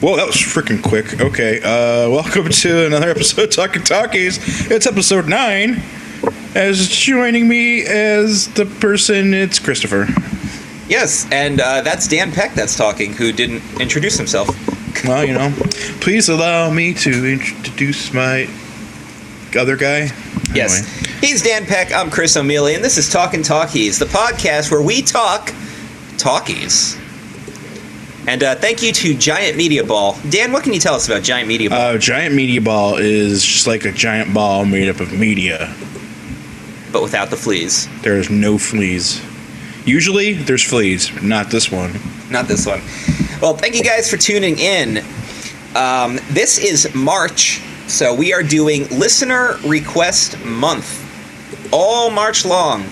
Whoa, that was freaking quick. Okay, uh, welcome to another episode of Talking Talkies. It's episode nine. As joining me as the person, it's Christopher. Yes, and uh, that's Dan Peck that's talking, who didn't introduce himself. Well, you know, please allow me to introduce my other guy. Yes, Anyway. he's Dan Peck. I'm Chris O'Mealy, and this is Talking Talkies, the podcast where we talk talkies. And uh, thank you to Giant Media Ball. Dan, what can you tell us about Giant Media Ball? Uh, giant media ball is just like a giant ball made up of media. but without the fleas. There's no fleas. Usually, there's fleas, but not this one. Not this one. Well, thank you guys for tuning in. Um, this is March, so we are doing Listener Request Month. All March long.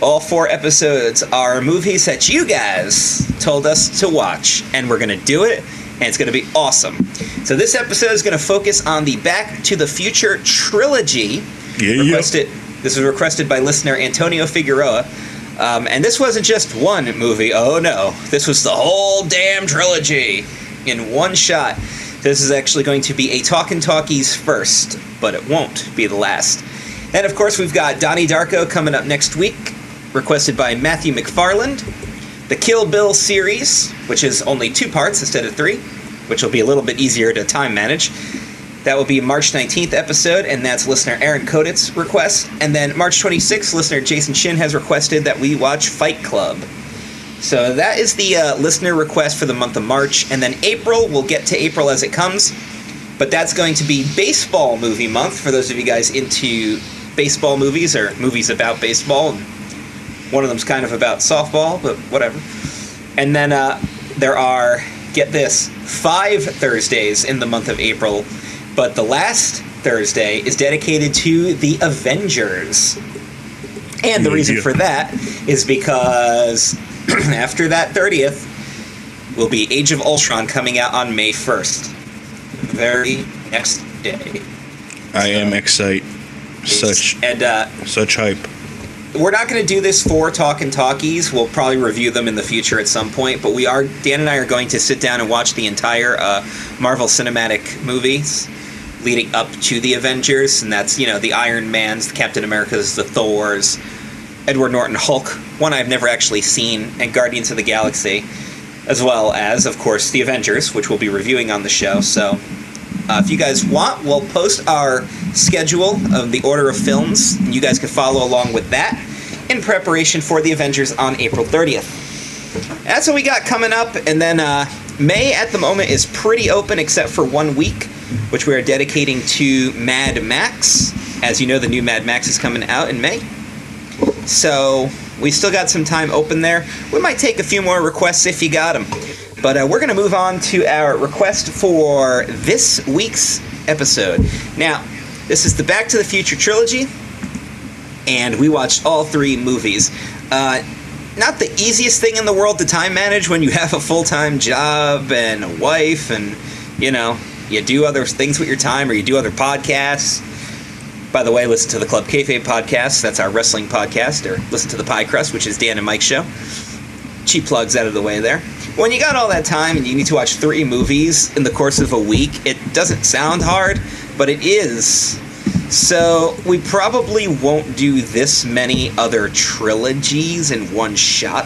All four episodes are movies that you guys told us to watch, and we're going to do it, and it's going to be awesome. So, this episode is going to focus on the Back to the Future trilogy. Yeah, yeah. requested. This was requested by listener Antonio Figueroa. Um, and this wasn't just one movie. Oh no, this was the whole damn trilogy in one shot. This is actually going to be a Talkin' Talkies first, but it won't be the last. And of course, we've got Donnie Darko coming up next week, requested by Matthew McFarland. The Kill Bill series, which is only two parts instead of three, which will be a little bit easier to time manage. That will be March 19th episode, and that's listener Aaron Kodit's request. And then March 26th, listener Jason Shin has requested that we watch Fight Club. So that is the uh, listener request for the month of March. And then April, we'll get to April as it comes. But that's going to be baseball movie month for those of you guys into baseball movies or movies about baseball. One of them's kind of about softball, but whatever. And then uh, there are, get this, five Thursdays in the month of April, but the last Thursday is dedicated to the Avengers. And the reason for that is because after that 30th will be Age of Ultron coming out on May 1st. Very next day. I am excited. Such And uh, such hype. We're not going to do this for Talking Talkies. We'll probably review them in the future at some point. But we are Dan and I are going to sit down and watch the entire uh, Marvel Cinematic movies leading up to the Avengers, and that's you know the Iron Man's, the Captain America's, the Thors, Edward Norton Hulk, one I've never actually seen, and Guardians of the Galaxy, as well as of course the Avengers, which we'll be reviewing on the show. So. Uh, if you guys want, we'll post our schedule of the order of films, and you guys can follow along with that in preparation for the Avengers on April 30th. That's what we got coming up, and then uh, May at the moment is pretty open except for one week, which we are dedicating to Mad Max. As you know, the new Mad Max is coming out in May. So we still got some time open there. We might take a few more requests if you got them. But uh, we're going to move on to our request for this week's episode. Now, this is the Back to the Future trilogy, and we watched all three movies. Uh, not the easiest thing in the world to time manage when you have a full time job and a wife, and you know, you do other things with your time or you do other podcasts. By the way, listen to the Club Kayfabe podcast. That's our wrestling podcast. Or listen to the Pie Crust, which is Dan and Mike's show. Cheap plugs out of the way there. When you got all that time and you need to watch three movies in the course of a week, it doesn't sound hard, but it is. So we probably won't do this many other trilogies in one shot.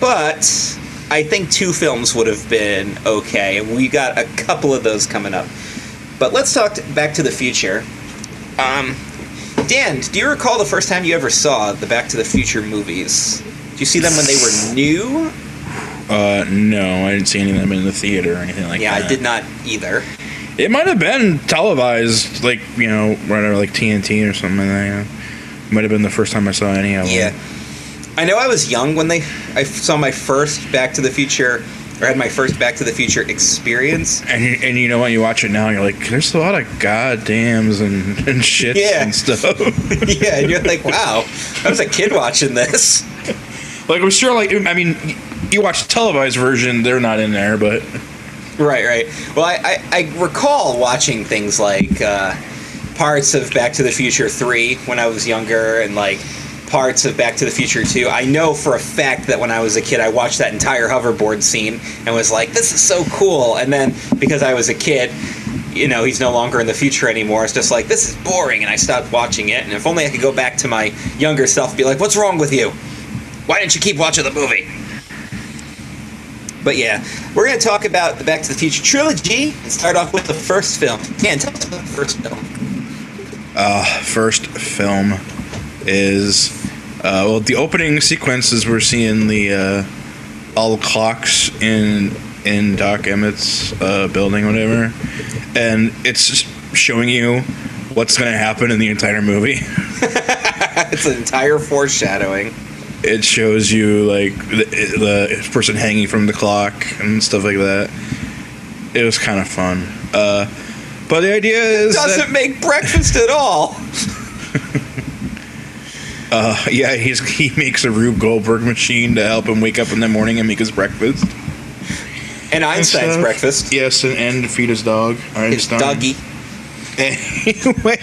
But I think two films would have been okay, and we got a couple of those coming up. But let's talk t- Back to the Future. Um, Dan, do you recall the first time you ever saw the Back to the Future movies? You see them when they were new? Uh, no, I didn't see any of them in the theater or anything like yeah, that. Yeah, I did not either. It might have been televised, like you know, right over like TNT or something like that. Might have been the first time I saw any of them. Yeah. I know I was young when they I saw my first Back to the Future or had my first Back to the Future experience. And you, and you know when you watch it now, you're like, there's a lot of goddams and and shits Yeah. and stuff. yeah, and you're like, wow, I was a kid watching this. like I'm sure, like I mean, you watch the televised version, they're not in there, but Right, right. Well, I, I, I recall watching things like uh, parts of Back to the Future 3 when I was younger and like parts of Back to the Future 2. I know for a fact that when I was a kid, I watched that entire hoverboard scene and was like, this is so cool. And then because I was a kid, you know, he's no longer in the future anymore. It's just like, this is boring. And I stopped watching it. And if only I could go back to my younger self be like, what's wrong with you? Why didn't you keep watching the movie? But yeah, we're going to talk about the Back to the Future trilogy and start off with the first film. Dan, tell us about the first film. Uh, first film is uh, well, the opening sequences we're seeing the uh, all the clocks in in Doc Emmett's uh, building, whatever, and it's showing you what's going to happen in the entire movie. it's an entire foreshadowing. It shows you like the, the person hanging from the clock and stuff like that. It was kind of fun. Uh, but the idea is He Doesn't make breakfast at all. uh, yeah, he's he makes a Rube Goldberg machine to help him wake up in the morning and make his breakfast. And Einstein's stuff. breakfast. Yes, and, and feed his dog. His Einstein. doggy. Anyway,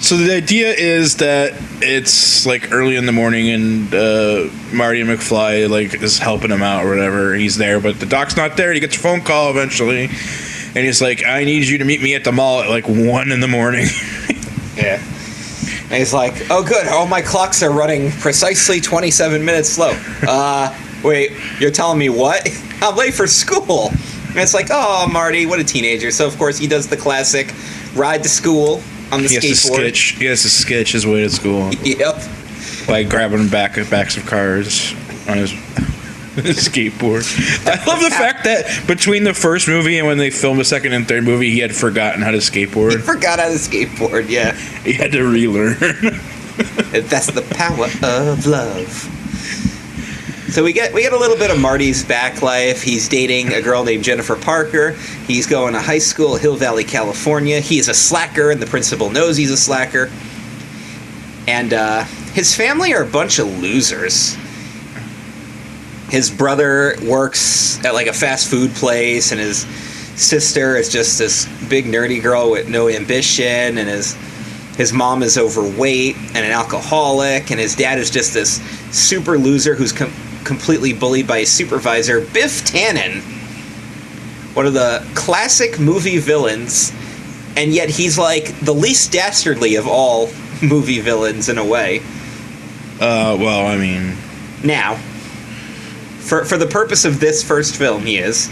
so the idea is that it's like early in the morning, and uh, Marty McFly like is helping him out or whatever. He's there, but the doc's not there. He gets a phone call eventually, and he's like, "I need you to meet me at the mall at like one in the morning." Yeah. And he's like, oh, good. All my clocks are running precisely 27 minutes slow. Uh, wait, you're telling me what? I'm late for school. And it's like, oh, Marty, what a teenager. So, of course, he does the classic ride to school on the he has to sketch. He has to sketch his way to school Yep. by grabbing back backs of cars on his. skateboard. I love the fact that between the first movie and when they filmed the second and third movie, he had forgotten how to skateboard. Forgot how to skateboard, yeah. He had to relearn. That's the power of love. So we get we get a little bit of Marty's back life. He's dating a girl named Jennifer Parker. He's going to high school, Hill Valley, California. He's a slacker, and the principal knows he's a slacker. And uh, his family are a bunch of losers. His brother works at like a fast food place, and his sister is just this big nerdy girl with no ambition, and his his mom is overweight and an alcoholic, and his dad is just this super loser who's completely bullied by his supervisor, Biff Tannen. One of the classic movie villains, and yet he's like the least dastardly of all movie villains in a way. Uh, well, I mean, Now, for for the purpose of this first film, he is.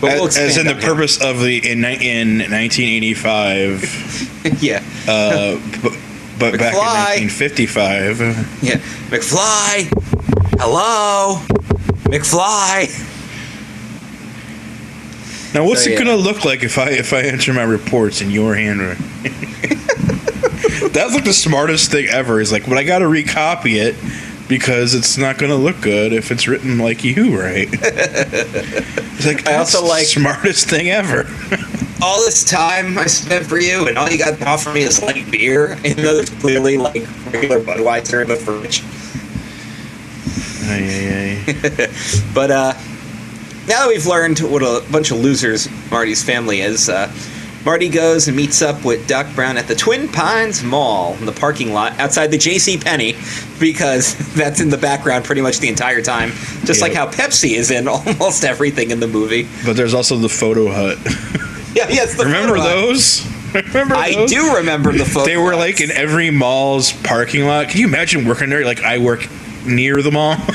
But we'll as, as in the him. purpose of the in in 1985, yeah, uh, but, but back in 1955, yeah. McFly, hello, McFly. now what's So, it yeah. gonna look like if I if I enter my reports in your handwriting? That's like the smartest thing ever. Is like, but I got to recopy it because it's not gonna look good if it's written like you right. it's like I that's also the like- smartest thing ever. all this time I spent for you, and all you got to offer me is like beer, and there's clearly like regular Budweiser in the fridge. Ay, ay, ay. But uh, now that we've learned what a bunch of losers Marty's family is, uh, Marty goes and meets up with Doc Brown at the Twin Pines Mall in the parking lot outside the J.C. Penney, because that's in the background pretty much the entire time, just like how Pepsi is in almost everything in the movie. But there's also the photo hut. Yeah, yes. The Remember those? Remember I those? do remember the photo. They were like in every mall's parking lot. Can you imagine working there? Like I work near the mall.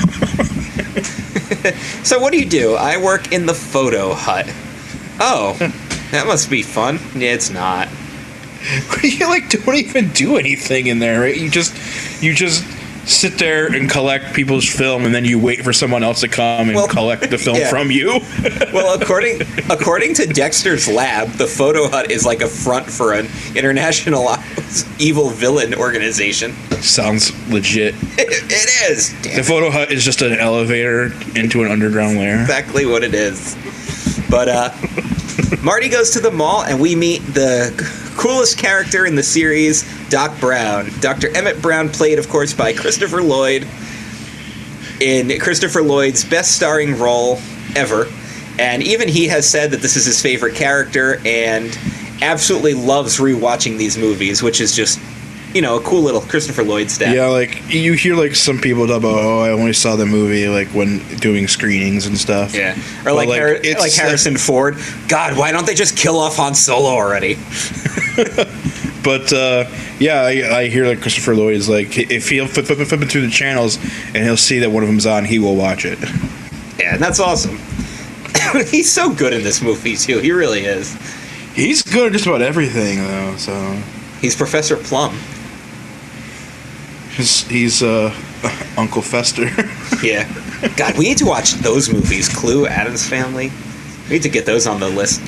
So what do you do? I work in the photo hut. Oh, that must be fun. Yeah, it's not. you like don't even do anything in there, right? You just you just sit there and collect people's film, and then you wait for someone else to come and Well, collect the film yeah. from you. Well, according according to Dexter's lab, the photo hut is like a front for an international evil villain organization. Sounds legit. It, it is. Damn The photo hut is just an elevator into an underground lair. exactly what it is. But uh, Marty goes to the mall, and we meet the coolest character in the series, Doc Brown. Dr. Emmett Brown, played, of course, by Christopher Lloyd, in Christopher Lloyd's best starring role ever. And even he has said that this is his favorite character and absolutely loves rewatching these movies, which is just you know a cool little Christopher Lloyd stat. Yeah, like you hear like some people talk about, oh, I only saw the movie like when doing screenings and stuff. Yeah, or But, like like, Har- like Harrison Ford. God, why don't they just kill off Han Solo already? But uh, yeah, I, I hear like Christopher Lloyd is like if he'll flip, flip, flip through the channels and he'll see that one of them's on, he will watch it. Yeah, and that's awesome. He's so good in this movie too. He really is. He's good at just about everything though. So He's Professor Plum. he's, he's uh, Uncle Fester. Yeah. God, we need to watch those movies. Clue, Addams Family. We need to get those on the list.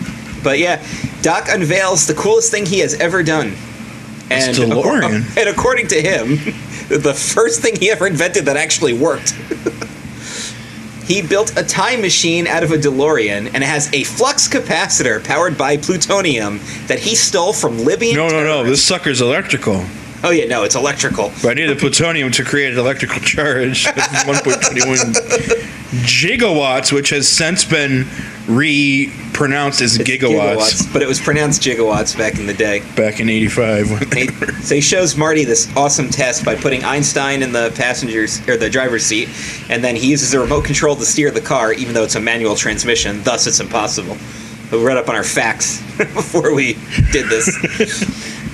But yeah, Doc unveils the coolest thing he has ever done. And, DeLorean. and according to him, the first thing he ever invented that actually worked. He built a time machine out of a DeLorean and it has a flux capacitor powered by plutonium that he stole from Libyan. no, no, no. This sucker's electrical. Oh yeah, no, it's electrical. But I need the plutonium to create an electrical charge of 1.21 gigawatts, which has since been re-pronounced as It's gigawatts, but it was pronounced gigawatts back in the day. back in '85. when He- so he shows Marty this awesome test by putting Einstein in the passenger's or the driver's seat, and then he uses a remote control to steer the car, even though it's a manual transmission. Thus, it's impossible. We read up on our facts before we did this.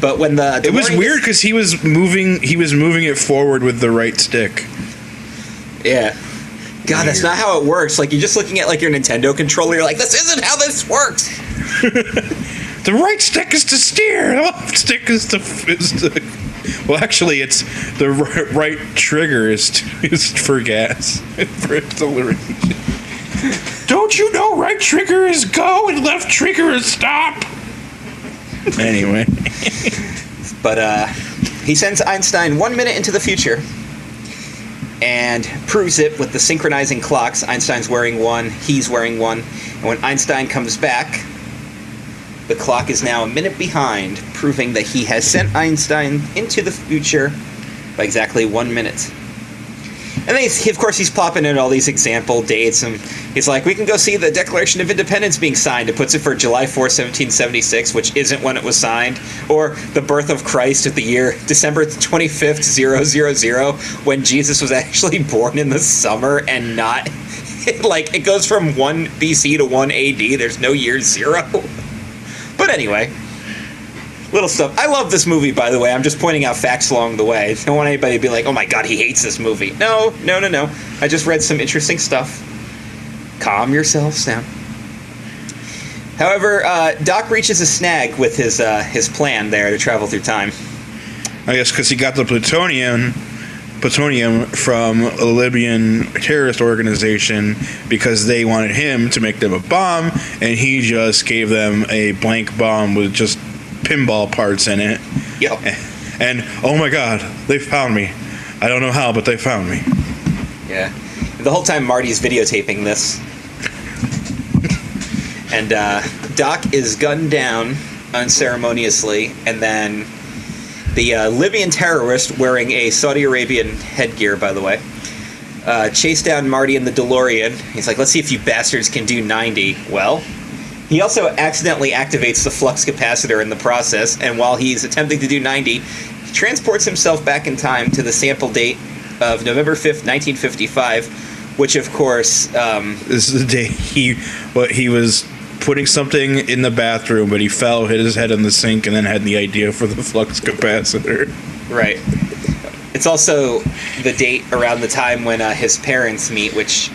But when the It was weird because he was moving. He was moving it forward with the right stick. yeah. God, that's not how it works. Like you're just looking at like your Nintendo controller. You're like, this isn't how this works. The right stick is to steer. The left stick is to. Is to well, actually, it's the ri- right trigger is to, is for gas for acceleration. Don't you know right trigger is go and left trigger is stop? Anyway, But uh, he sends Einstein one minute into the future and proves it with the synchronizing clocks. Einstein's wearing one, he's wearing one. And when Einstein comes back, the clock is now a minute behind, proving that he has sent Einstein into the future by exactly one minute. And then, of course, he's plopping in all these example dates, and he's like, "We can go see the Declaration of Independence being signed." It puts it for July 4, 1776, which isn't when it was signed, or the birth of Christ at the year December 25th, 000, when Jesus was actually born in the summer and not like it goes from 1 BC to 1 AD. There's no year zero. But anyway, little stuff. I love this movie, by the way. I'm just pointing out facts along the way. I don't want anybody to be like, "Oh my god, he hates this movie." No, no, no, no. I just read some interesting stuff. Calm yourselves down. However, uh, Doc reaches a snag with his uh, his plan there to travel through time. I guess because he got the plutonium, plutonium from a Libyan terrorist organization because they wanted him to make them a bomb, and he just gave them a blank bomb with just pinball parts in it. Yep. And oh my God, they found me. I don't know how, but they found me. Yeah. The whole time Marty's videotaping this. and uh, Doc is gunned down unceremoniously, and then the uh, Libyan terrorist, wearing a Saudi Arabian headgear, by the way, uh, chased down Marty in the DeLorean. He's like, let's see if you bastards can do 90. Well, he also accidentally activates the flux capacitor in the process, and while he's attempting to do 90, he transports himself back in time to the sample date of November 5th, 1955, which, of course, um, This is the day he, what he was putting something in the bathroom, but he fell, hit his head in the sink, and then had the idea for the flux capacitor. right. It's also the date around the time when uh, his parents meet, which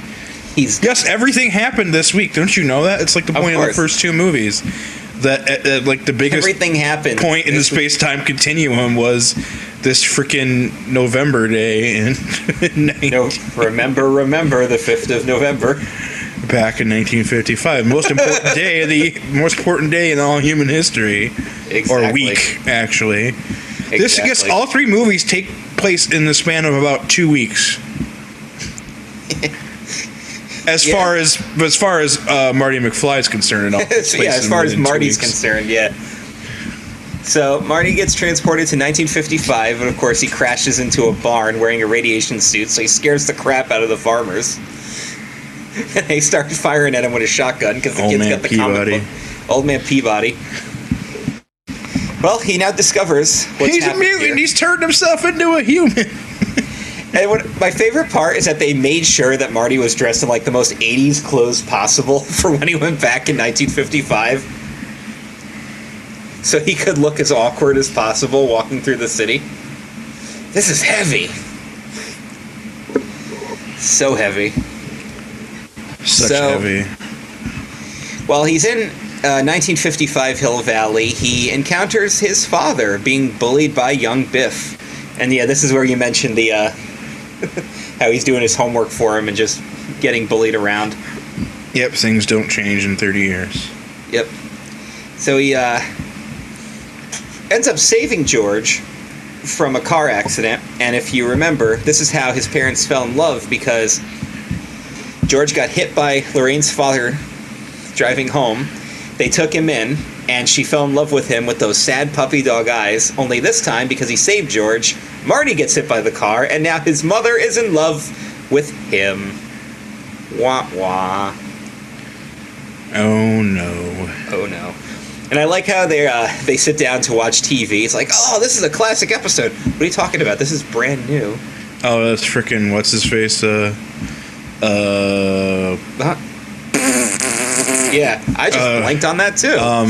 he's Yes, everything happened this week. Don't you know that? It's like the point of, the first two movies. That uh, uh, like the biggest everything happened. point in the space time continuum was this freaking November day in, No, remember, remember the 5th of November. back in 1955. Most important day of the most important day in all human history, Exactly. or week actually. This I guess all three movies take place in the span of about two weeks. As Yeah. far as as far as uh, Marty McFly is concerned, it all yeah, as far as Marty's concerned, yeah. So Marty gets transported to 1955, and of course he crashes into a barn wearing a radiation suit, so he scares the crap out of the farmers. and they start firing at him with a shotgun because the Old kid's got the comic book. Old man Peabody. Well, he now discovers what's He's a mutant. here. He's turned himself into a human. And what my favorite part is that they made sure that Marty was dressed in like the most 80s clothes possible for when he went back in 1955. So he could look as awkward as possible walking through the city. This is heavy. So heavy. Such So- heavy. While he's in uh, 1955 Hill Valley, he encounters his father being bullied by young Biff. And yeah, this is where you mentioned the uh, how he's doing his homework for him and just getting bullied around. Yep, things don't change in 30 years. Yep. So he uh, ends up saving George from a car accident. And if you remember, this is how his parents fell in love because George got hit by Lorraine's father driving home. They took him in, and she fell in love with him with those sad puppy dog eyes. Only this time, because he saved George, Marty gets hit by the car, and now his mother is in love with him. Wah wah. Oh no. Oh no. And I like how they uh, they sit down to watch TV. It's like, oh, this is a classic episode. What are you talking about? This is brand new. Oh, that's freaking what's his face? Uh, uh, Huh? yeah, I just Uh, blanked on that too. um,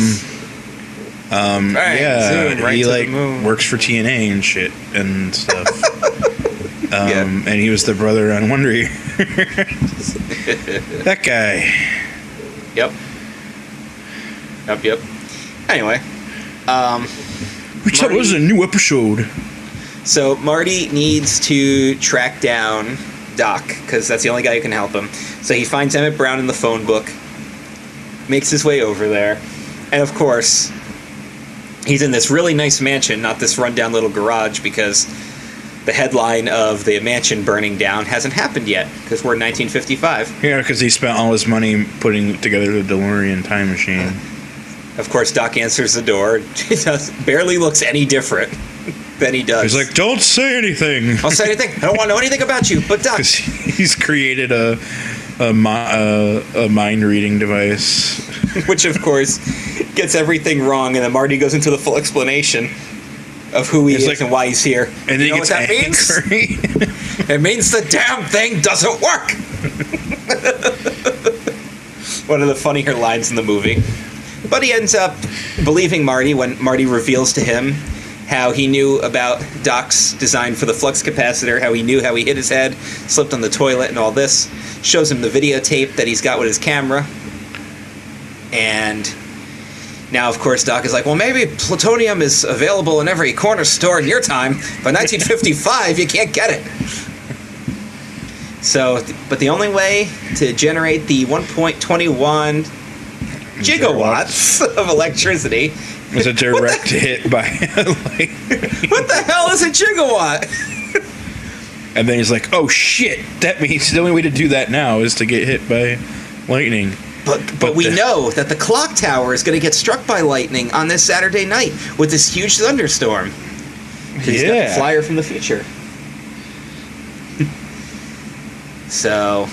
um, Right, yeah, right he like works for TNA and shit and stuff. um, Yeah. and he was the brother on Wonder Year. that guy. yep. Yep. Yep. Anyway, um, Which that was a new episode. so Marty needs to track down Doc because that's the only guy who can help him. So he finds Emmett Brown in the phone book, makes his way over there, and of course, he's in this really nice mansion, not this rundown little garage, because the headline of the mansion burning down hasn't happened yet because we're in 1955. Yeah, because he spent all his money putting together the DeLorean time machine. Of course, Doc answers the door. He does barely looks any different than he does. He's like, "Don't say anything," "I'll say anything. I don't want to know anything about you." But Doc, he's created a a, uh, a mind reading device. which of course gets everything wrong, and then Marty goes into the full explanation of who he It's is like- and why he's here. And then you know what that means? It means the damn thing doesn't work. One of the funnier lines in the movie. But he ends up believing Marty when Marty reveals to him how he knew about Doc's design for the flux capacitor, how he knew how he hit his head, slipped on the toilet, and all this. Shows him the videotape that he's got with his camera. And now, of course, Doc is like, well, maybe plutonium is available in every corner store in your time, but 1955, you can't get it. So, but the only way to generate the 1.21 gigawatts of electricity. It was a direct hit by like, What the hell is a gigawatt? and then he's like, "Oh shit!" That means the only way to do that now is to get hit by lightning. But but, But we the- know that the clock tower is going to get struck by lightning on this Saturday night with this huge thunderstorm. He's got Yeah. flyer from the future. so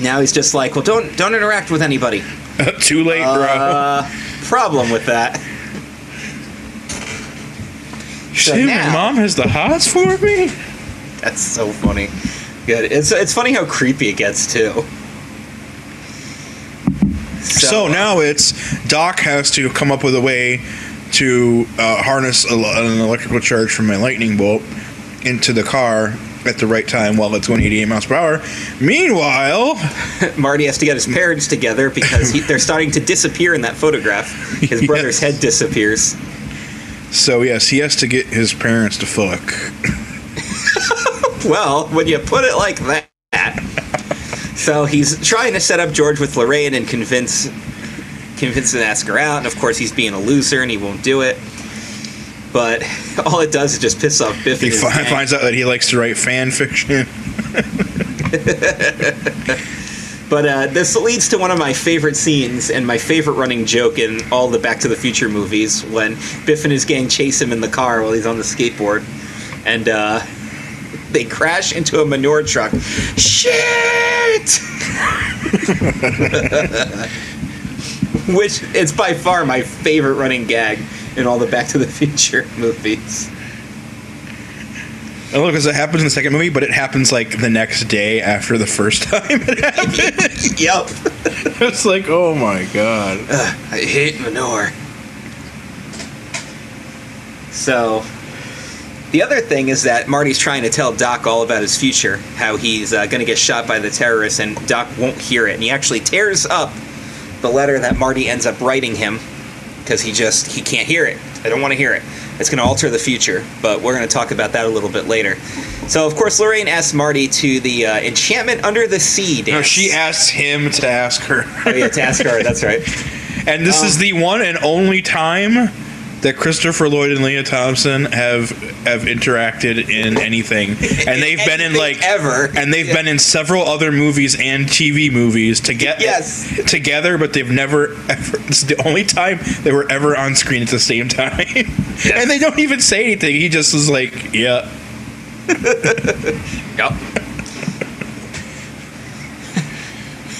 now he's just like, well, don't don't interact with anybody. Too late, bro. Uh, problem with that. so See, now- my mom has the hots for me. That's so funny. Good. It's it's funny how creepy it gets too. So, now it's Doc has to come up with a way to uh, harness a, an electrical charge from a lightning bolt into the car at the right time while it's going 88 miles per hour. Meanwhile, Marty has to get his parents together because he, they're starting to disappear in that photograph. His brother's Yes. head disappears. so yes, he has to get his parents to fuck. Well, when you put it like that. So he's trying to set up George with Lorraine and convince convince him to ask her out, and of course he's being a loser and he won't do it. But all it does is just piss off Biff He fi- finds out that he likes to write fan fiction. But uh, this leads to one of my favorite scenes and my favorite running joke in all the Back to the Future movies when Biff and his gang chase him in the car while he's on the skateboard. And uh, they crash into a manure truck. Shit! Which it's by far my favorite running gag in all the Back to the Future movies. Oh, because it happens in the second movie, but it happens like the next day after the first time it happened. yep. it's like, oh my god. Ugh, I hate manure. So, the other thing is that Marty's trying to tell Doc all about his future, how he's uh, going to get shot by the terrorists, and Doc won't hear it. And he actually tears up the letter that Marty ends up writing him because he just he can't hear it. I don't want to hear it. It's going to alter the future, but we're going to talk about that a little bit later. So, of course, Lorraine asks Marty to the uh, Enchantment Under the Sea dance. No, she asks him to ask her. Oh yeah, to ask her. That's right. And this is Um, the one and only time that Christopher Lloyd and Lea Thompson have have interacted in anything, and they've been in like ever. and they've been in several other movies and TV movies to get Yes. together, but they've never ever. This is the only time they were ever on screen at the same time, and they don't even say anything. He just is like, "Yeah." Yep.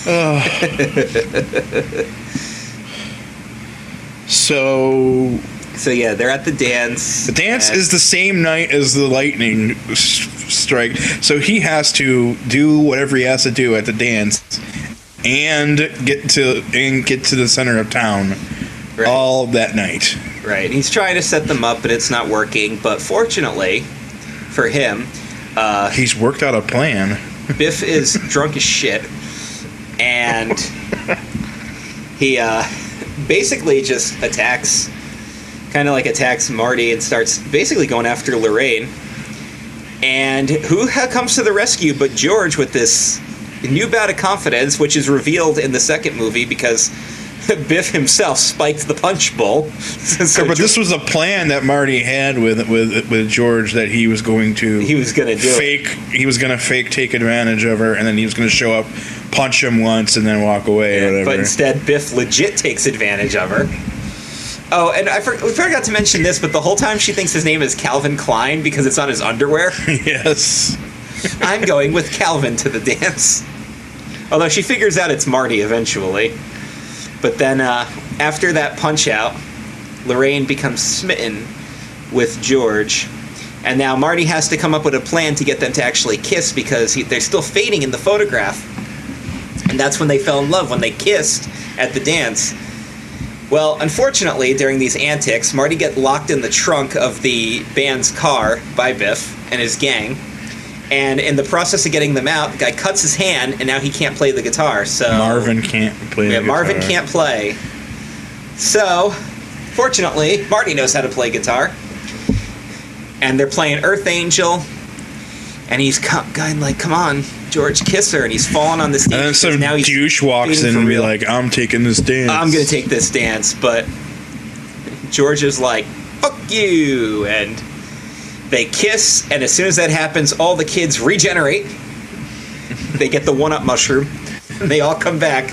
So So yeah, they're at the dance. The dance and- is the same night as the lightning s- strike, so he has to do whatever he has to do at the dance, and get to and get to the center of town Right. all that night. right. He's trying to set them up, but it's not working. But fortunately for him, uh, He's worked out a plan. Biff is drunk as shit, and he uh, basically just attacks, kind of like attacks Marty and starts basically going after Lorraine. And who comes to the rescue but George with this new bout of confidence, which is revealed in the second movie because Biff himself spiked the punch bowl. so but this was a plan that Marty had with with with George that he was going to he was do it. fake. He was going to fake take advantage of her, and then he was going to show up, punch him once, and then walk away. or whatever. But instead, Biff legit takes advantage of her. Oh, and I for- we forgot to mention this, but the whole time she thinks his name is Calvin Klein because it's on his underwear. yes. I'm going with Calvin to the dance. Although she figures out it's Marty eventually. But then uh, after that punch out, Lorraine becomes smitten with George. And now Marty has to come up with a plan to get them to actually kiss because he, they're still fading in the photograph. And that's when they fell in love, when they kissed at the dance. Well, unfortunately, during these antics, Marty get locked in the trunk of the band's car by Biff and his gang. And in the process of getting them out, the guy cuts his hand, and now he can't play the guitar. So Marvin can't play. yeah, Marvin can't play. So, fortunately, Marty knows how to play guitar. And they're playing Earth Angel. And he's co- going like, "Come on, George, kiss her." And he's falling on the stage. And then some now he's douche walks in and be like, "I'm taking this dance." I'm gonna take this dance, but George is like, fuck you, and they kiss, and as soon as that happens, all the kids regenerate. they get the one up mushroom, and they all come back,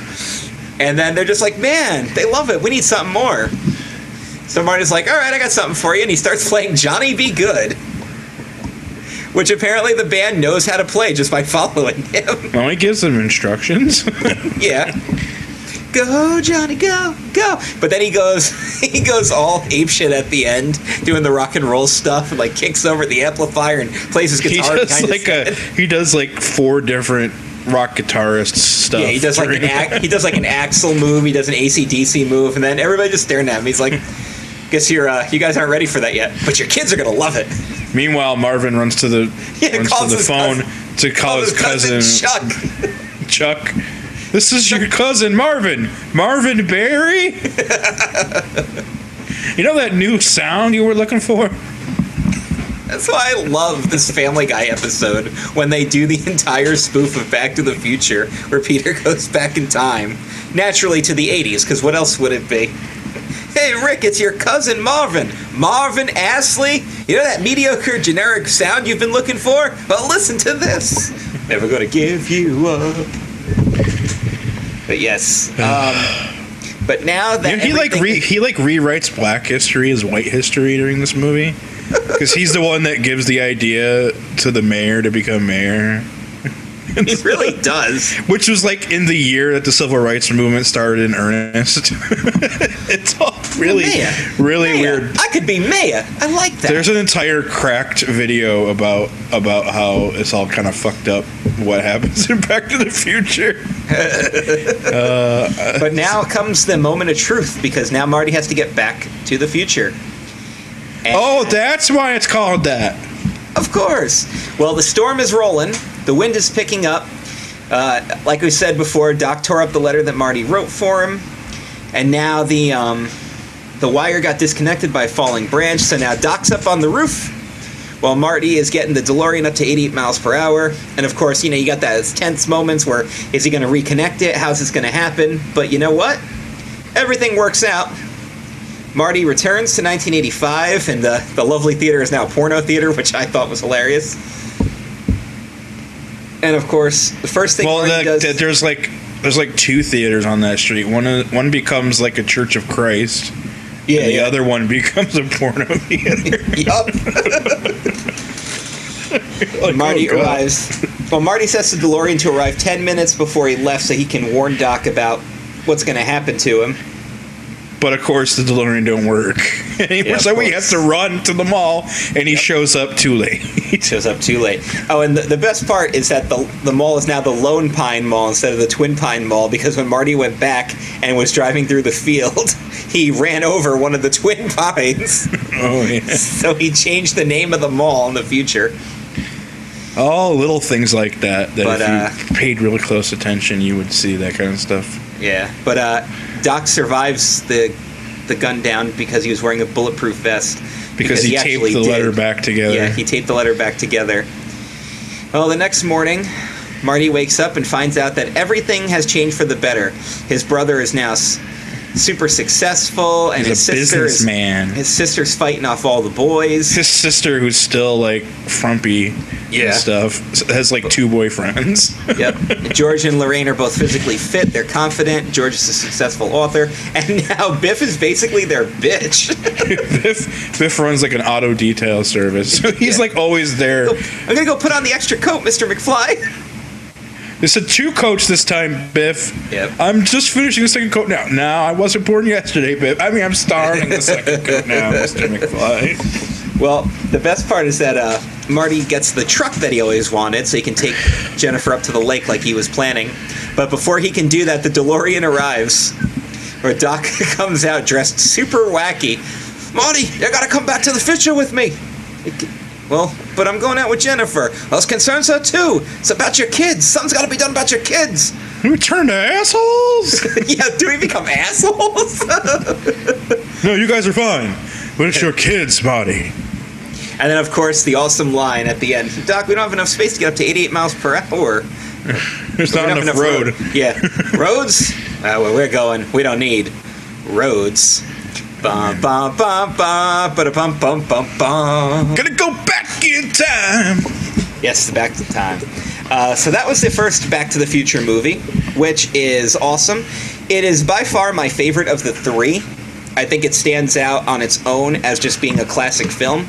and then they're just like, man, they love it. We need something more. So Marty's like, all right, I got something for you, and he starts playing Johnny B. Goode. Which apparently the band knows how to play just by following him. Well, he gives them instructions. Yeah. Go Johnny, go, go. But then he goes he goes all apeshit at the end, doing the rock and roll stuff and like kicks over the amplifier and plays his he guitar does like a he does like four different rock guitarist stuff. Yeah, he does like an ac- he does like an Axel move, he does an ACDC move, and then everybody just staring at him. He's like, "Guess you're uh, you guys aren't ready for that yet, but your kids are gonna love it." Meanwhile, Marvin runs to the Yeah, runs to the phone cousin- to call his cousin, Chuck. Chuck. This is your cousin Marvin. Marvin Berry. you know that new sound you were looking for? That's why I love this Family Guy episode when they do the entire spoof of Back to the Future, where Peter goes back in time, naturally to the 80s, because what else would it be? Hey, Rick, it's your cousin Marvin. Marvin Astley? You know that mediocre generic sound you've been looking for? Well, listen to this. Never gonna give you up. But yes. Um, but now that. You he like re- he like rewrites Black history as white history during this movie because he's the one that gives the idea to the mayor to become mayor. He really does. Which was like in the year that the civil rights movement started in earnest. it's all really, really Maya. weird. I could be Maya. I like that. There's an entire cracked video about about how it's all kind of fucked up. What happens in Back to the Future? Uh, but now comes the moment of truth because now Marty has to get back to the future. Oh, and- Oh, that's why it's called that. Of course. Well, the storm is rolling. The wind is picking up. Uh, like we said before, Doc tore up the letter that Marty wrote for him, and now the um, the wire got disconnected by a falling branch. So now Doc's up on the roof, while Marty is getting the DeLorean up to 88 miles per hour. And of course, you know you got those tense moments where is he going to reconnect it? How's this going to happen? But you know what? Everything works out. Marty returns to 1985, and the, the lovely theater is now porno theater, which I thought was hilarious. And of course, the first thing Well, Marty the, does. the- there's like there's like two theaters on that street. One of- one becomes like a Church of Christ. yeah, and the yeah. other one becomes a porno theater. Yup. Like, Marty oh, arrives. Well, Marty sets the DeLorean to arrive 10 minutes before he left so he can warn Doc about what's going to happen to him. But of course, the DeLorean don't work anymore, Yeah, so he course. has to run to the mall, and he shows up too late. He shows up too late. Oh, and the, the best part is that the the mall is now the Lone Pine Mall instead of the Twin Pine Mall because when Marty went back and was driving through the field, he ran over one of the Twin Pines. oh yeah. so he changed the name of the mall in the future. All little things like that. That But, if you paid really close attention, you would see that kind of stuff. Yeah, but uh, Doc survives the the gun down because he was wearing a bulletproof vest. Because, he, taped the did. letter back together. Yeah, he taped the letter back together. Well, the next morning, Marty wakes up and finds out that everything has changed for the better. His brother is now super successful, and He's his sister is businessman. his sister's fighting off all the boys. His sister, who's still like frumpy Yeah. and stuff, has like two boyfriends. Yep. George and Lorraine are both physically fit. They're confident. George is a successful author, and now Biff is basically their bitch. Biff, Biff runs like an auto detail service. So he's Yeah. like always there. I'm gonna go put on the extra coat, Mr. McFly. It's a two coats this time, Biff. Yep. I'm just finishing the second coat now. No, I wasn't born yesterday, Biff. I mean, I'm starting the second coat now, Mr. McFly. Well, the best part is that uh, Marty gets the truck that he always wanted, so he can take Jennifer up to the lake like he was planning. But before he can do that, the DeLorean arrives, where Doc comes out dressed super wacky. Marty, you gotta come back to the future with me. Well, but I'm going out with Jennifer. Well, this concerns her too. It's about your kids. Something's gotta be done about your kids. We turn to assholes? yeah, do we become assholes? no, you guys are fine. But it's your kids' body. And then, of course, the awesome line at the end Doc, we don't have enough space to get up to 88 miles per hour. There's not don't enough, have road. Yeah. Roads? Uh, where we're going, we don't need roads. Bum, bum, bum, bum, ba bum, bum, bum, bum. Gonna go back in time. Yes, the Back to Time. Uh, so that was the first Back to the Future movie, which is awesome. It is by far my favorite of the three. I think it stands out on its own as just being a classic film.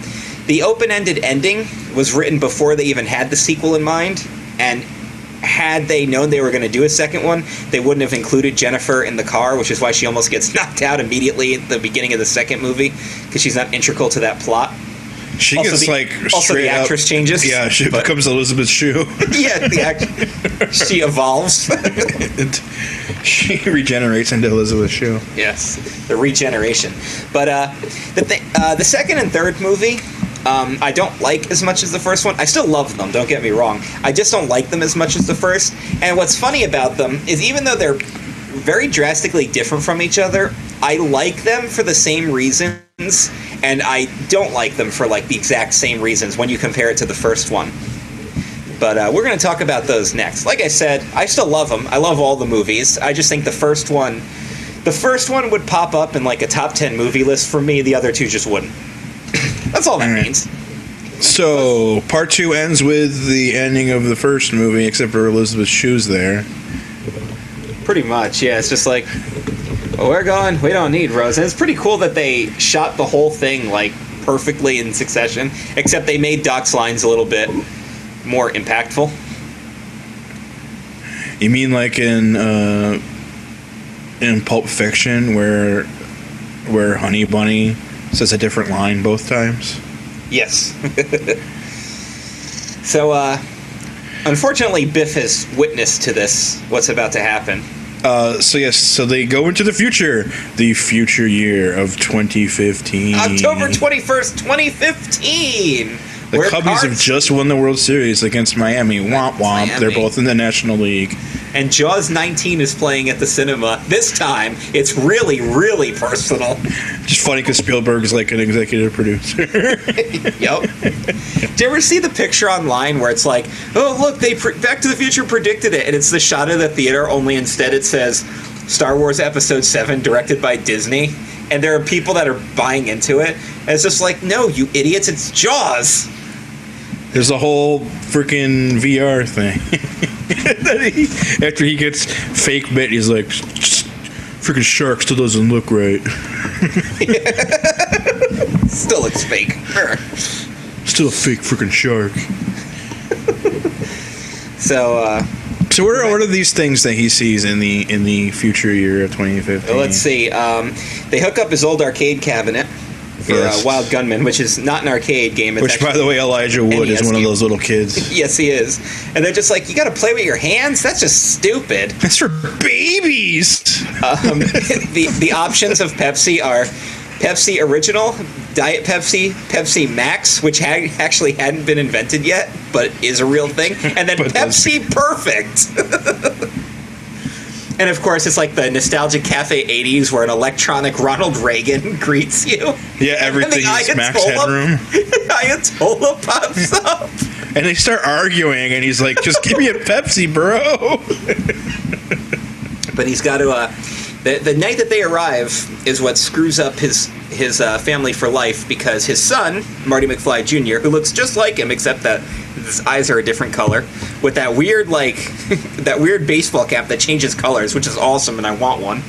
The open ended ending was written before they even had the sequel in mind, and had they known they were going to do a second one, they wouldn't have included Jennifer in the car, which is why she almost gets knocked out immediately at the beginning of the second movie, because she's not integral to that plot. She Also gets the- like also the up- actress changes, Yeah, she but- becomes Elizabeth Shue. yeah, the act- she evolves. She regenerates into Elizabeth Shue. yes, the regeneration. But uh, the th- uh, the second and third movie, um, I don't like as much as the first one. I still love them. Don't get me wrong. I just don't like them as much as the first. And what's funny about them is even though they're very drastically different from each other, I like them for the same reasons, and I don't like them for like the exact same reasons when you compare it to the first one. But uh, we're going to talk about those next. Like I said, I still love them. I love all the movies. I just think the first one, the first one would pop up in like a top ten movie list for me. The other two just wouldn't. That's all that means. So part two ends with the ending of the first movie, except for Elizabeth's shoes there. Pretty much, yeah. It's just like, well, we're going. We don't need Rose. And it's pretty cool that they shot the whole thing like perfectly in succession. Except they made Doc's lines a little bit more impactful. You mean like in uh, in Pulp Fiction where where Honey Bunny says a different line both times? Yes. so, uh, unfortunately, Biff has witnessed to this, what's about to happen. Uh, so yes, so they go into the future, the future year of 2015. October 21st, 2015! The Cubbies have just won the World Series against Miami. Womp womp. Miami. They're both in the National League. And Jaws 19 is playing at the cinema. This time, it's really, really personal. Just funny because Spielberg's like an executive producer. Yep. Do you ever see the picture online where it's like, oh, look, they pre- Back to the Future predicted it, and it's the shot of the theater, only instead it says Star Wars Episode 7, directed by Disney. And there are people that are buying into it. And it's just like, no, you idiots, it's Jaws. There's a whole freaking VR thing. That he- After he gets fake bit, he's like, freaking shark still doesn't look right. Still looks fake. Still a fake freaking shark. So, uh, So what are, what are these things that he sees in the in the future year of 2015? let's see. Um, they hook up his old arcade cabinet for uh, Wild Gunman, which is not an arcade game. It's Which, by the way, Elijah Wood is NES one of those little kids. Yes, he is. And they're just like, you got to play with your hands? That's just stupid. That's for babies. Um, the the options of Pepsi are Pepsi Original, Diet Pepsi, Pepsi Max, which ha- actually hadn't been invented yet, but is a real thing, and then. Pepsi Perfect. and of course, it's like the nostalgic Cafe 80s where an electronic Ronald Reagan greets you. Yeah, everything is the max headroom. Ayatollah pops up. And they start arguing, and he's like, "Just give me a Pepsi, bro." but he's got to. Uh, the, the night that they arrive is what screws up his his uh, family for life because his son Marty McFly Jr., who looks just like him except that his eyes are a different color, with that weird like that weird baseball cap that changes colors, which is awesome, and I want one.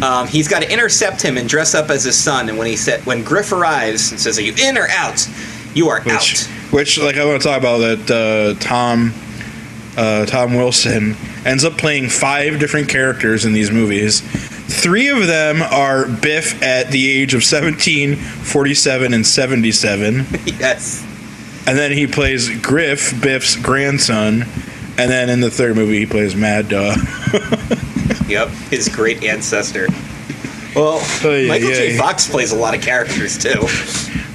Um, he's got to intercept him and dress up as his son. And when he said, when Griff arrives and says, "Are you in or out?" You are Which, out. which, like, I want to talk about that. Uh, Tom, uh, Tom Wilson ends up playing five different characters in these movies. Three of them are Biff at the age of 17, 47, and 77. yes. And then he plays Griff, Biff's grandson. And then in the third movie, he plays Mad Dog. Yep, his great ancestor. Well, Oh, yeah, Michael J. yeah. Fox plays a lot of characters too.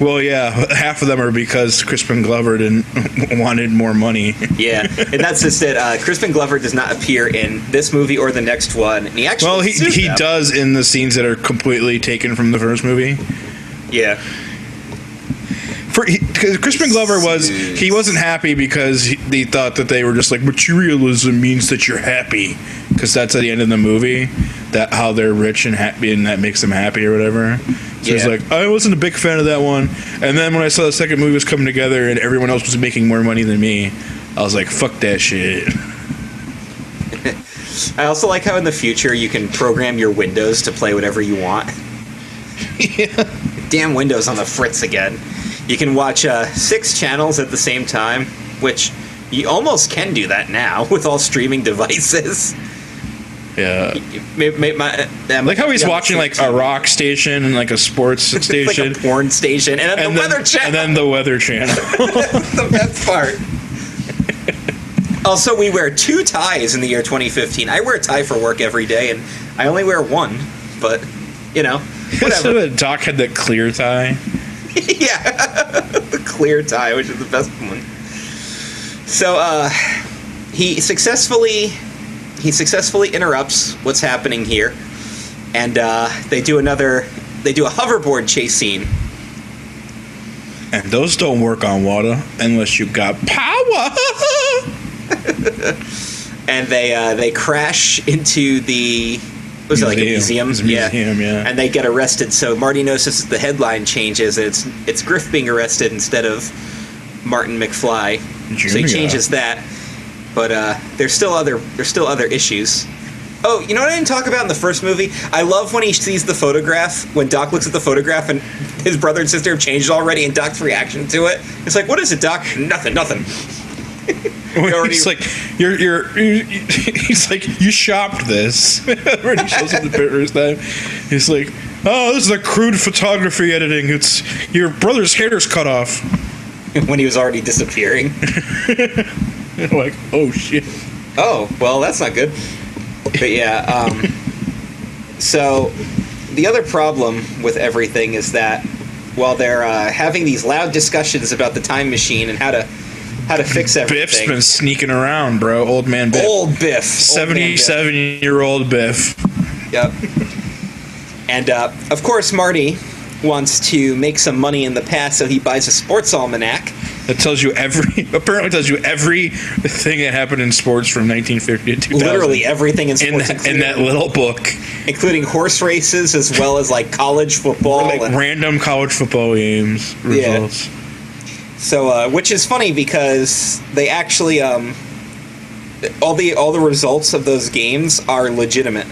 Well, yeah, half of them are because Crispin Glover didn't wanted more money. Yeah, and that's just it. Uh, Crispin Glover does not appear in this movie or the next one, and he actually Well, he he them. does in the scenes that are completely taken from the first movie. Yeah, For because Crispin Glover was he wasn't happy because he, they thought that they were just like materialism means that you're happy because that's at the end of the movie that how they're rich and happy and that makes them happy or whatever. So he's Yeah. like, I wasn't a big fan of that one. And then when I saw the second movie was coming together and everyone else was making more money than me, I was like, fuck that shit. I also like how in the future you can program your Windows to play whatever you want. yeah. Damn Windows on the fritz again. You can watch uh, six channels at the same time, which you almost can do that now with all streaming devices. Yeah. Maybe, maybe my, that Like how he's the watching like a rock station and like a sports station. like a porn station, and then and the then, Weather Channel. and then the weather channel. the best part. Also, we wear two ties in the year 2015. I wear a tie for work every day, and I only wear one. But you know, whatever. the Doc had that clear tie. yeah, the clear tie, which is the best one. So, uh, he successfully he successfully interrupts what's happening here, and uh, they do another. They do a hoverboard chase scene. And those don't work on water unless you've got power. and they uh, they crash into the was it like a museum? A museum, yeah. And they get arrested. So Marty notices the headline changes. It's it's Griff being arrested instead of Martin McFly. So he changes that. But uh, there's still other there's still other issues. Oh, you know what I didn't talk about in the first movie? I love when he sees the photograph, when Doc looks at the photograph and his brother and sister have changed already, and Doc's reaction to it. It's like, what is it, Doc? Nothing, nothing. Already- he's like, you're, you're, you he's like, you shopped this. when he shows up the first time, he's like, oh, this is a crude photography editing. It's your brother's hair's cut off. when he was already disappearing. Like, oh shit. Oh, well, that's not good. But yeah, um, so the other problem with everything is that while they're uh, having these loud discussions about the time machine and how to how to fix everything. Biff's been sneaking around, bro. Old man Biff. old Biff. 77 year old Biff. Yep. And uh, of course, Marty wants to make some money in the past, so he buys a sports almanac. That tells you every, apparently tells you everything that happened in sports from 1950 to 2000. Literally everything in in sports, that, in that little book. including horse races as well as like college football. like and- random college football games Yeah. So, uh, which is funny because they actually um, all the all the results of those games are legitimate.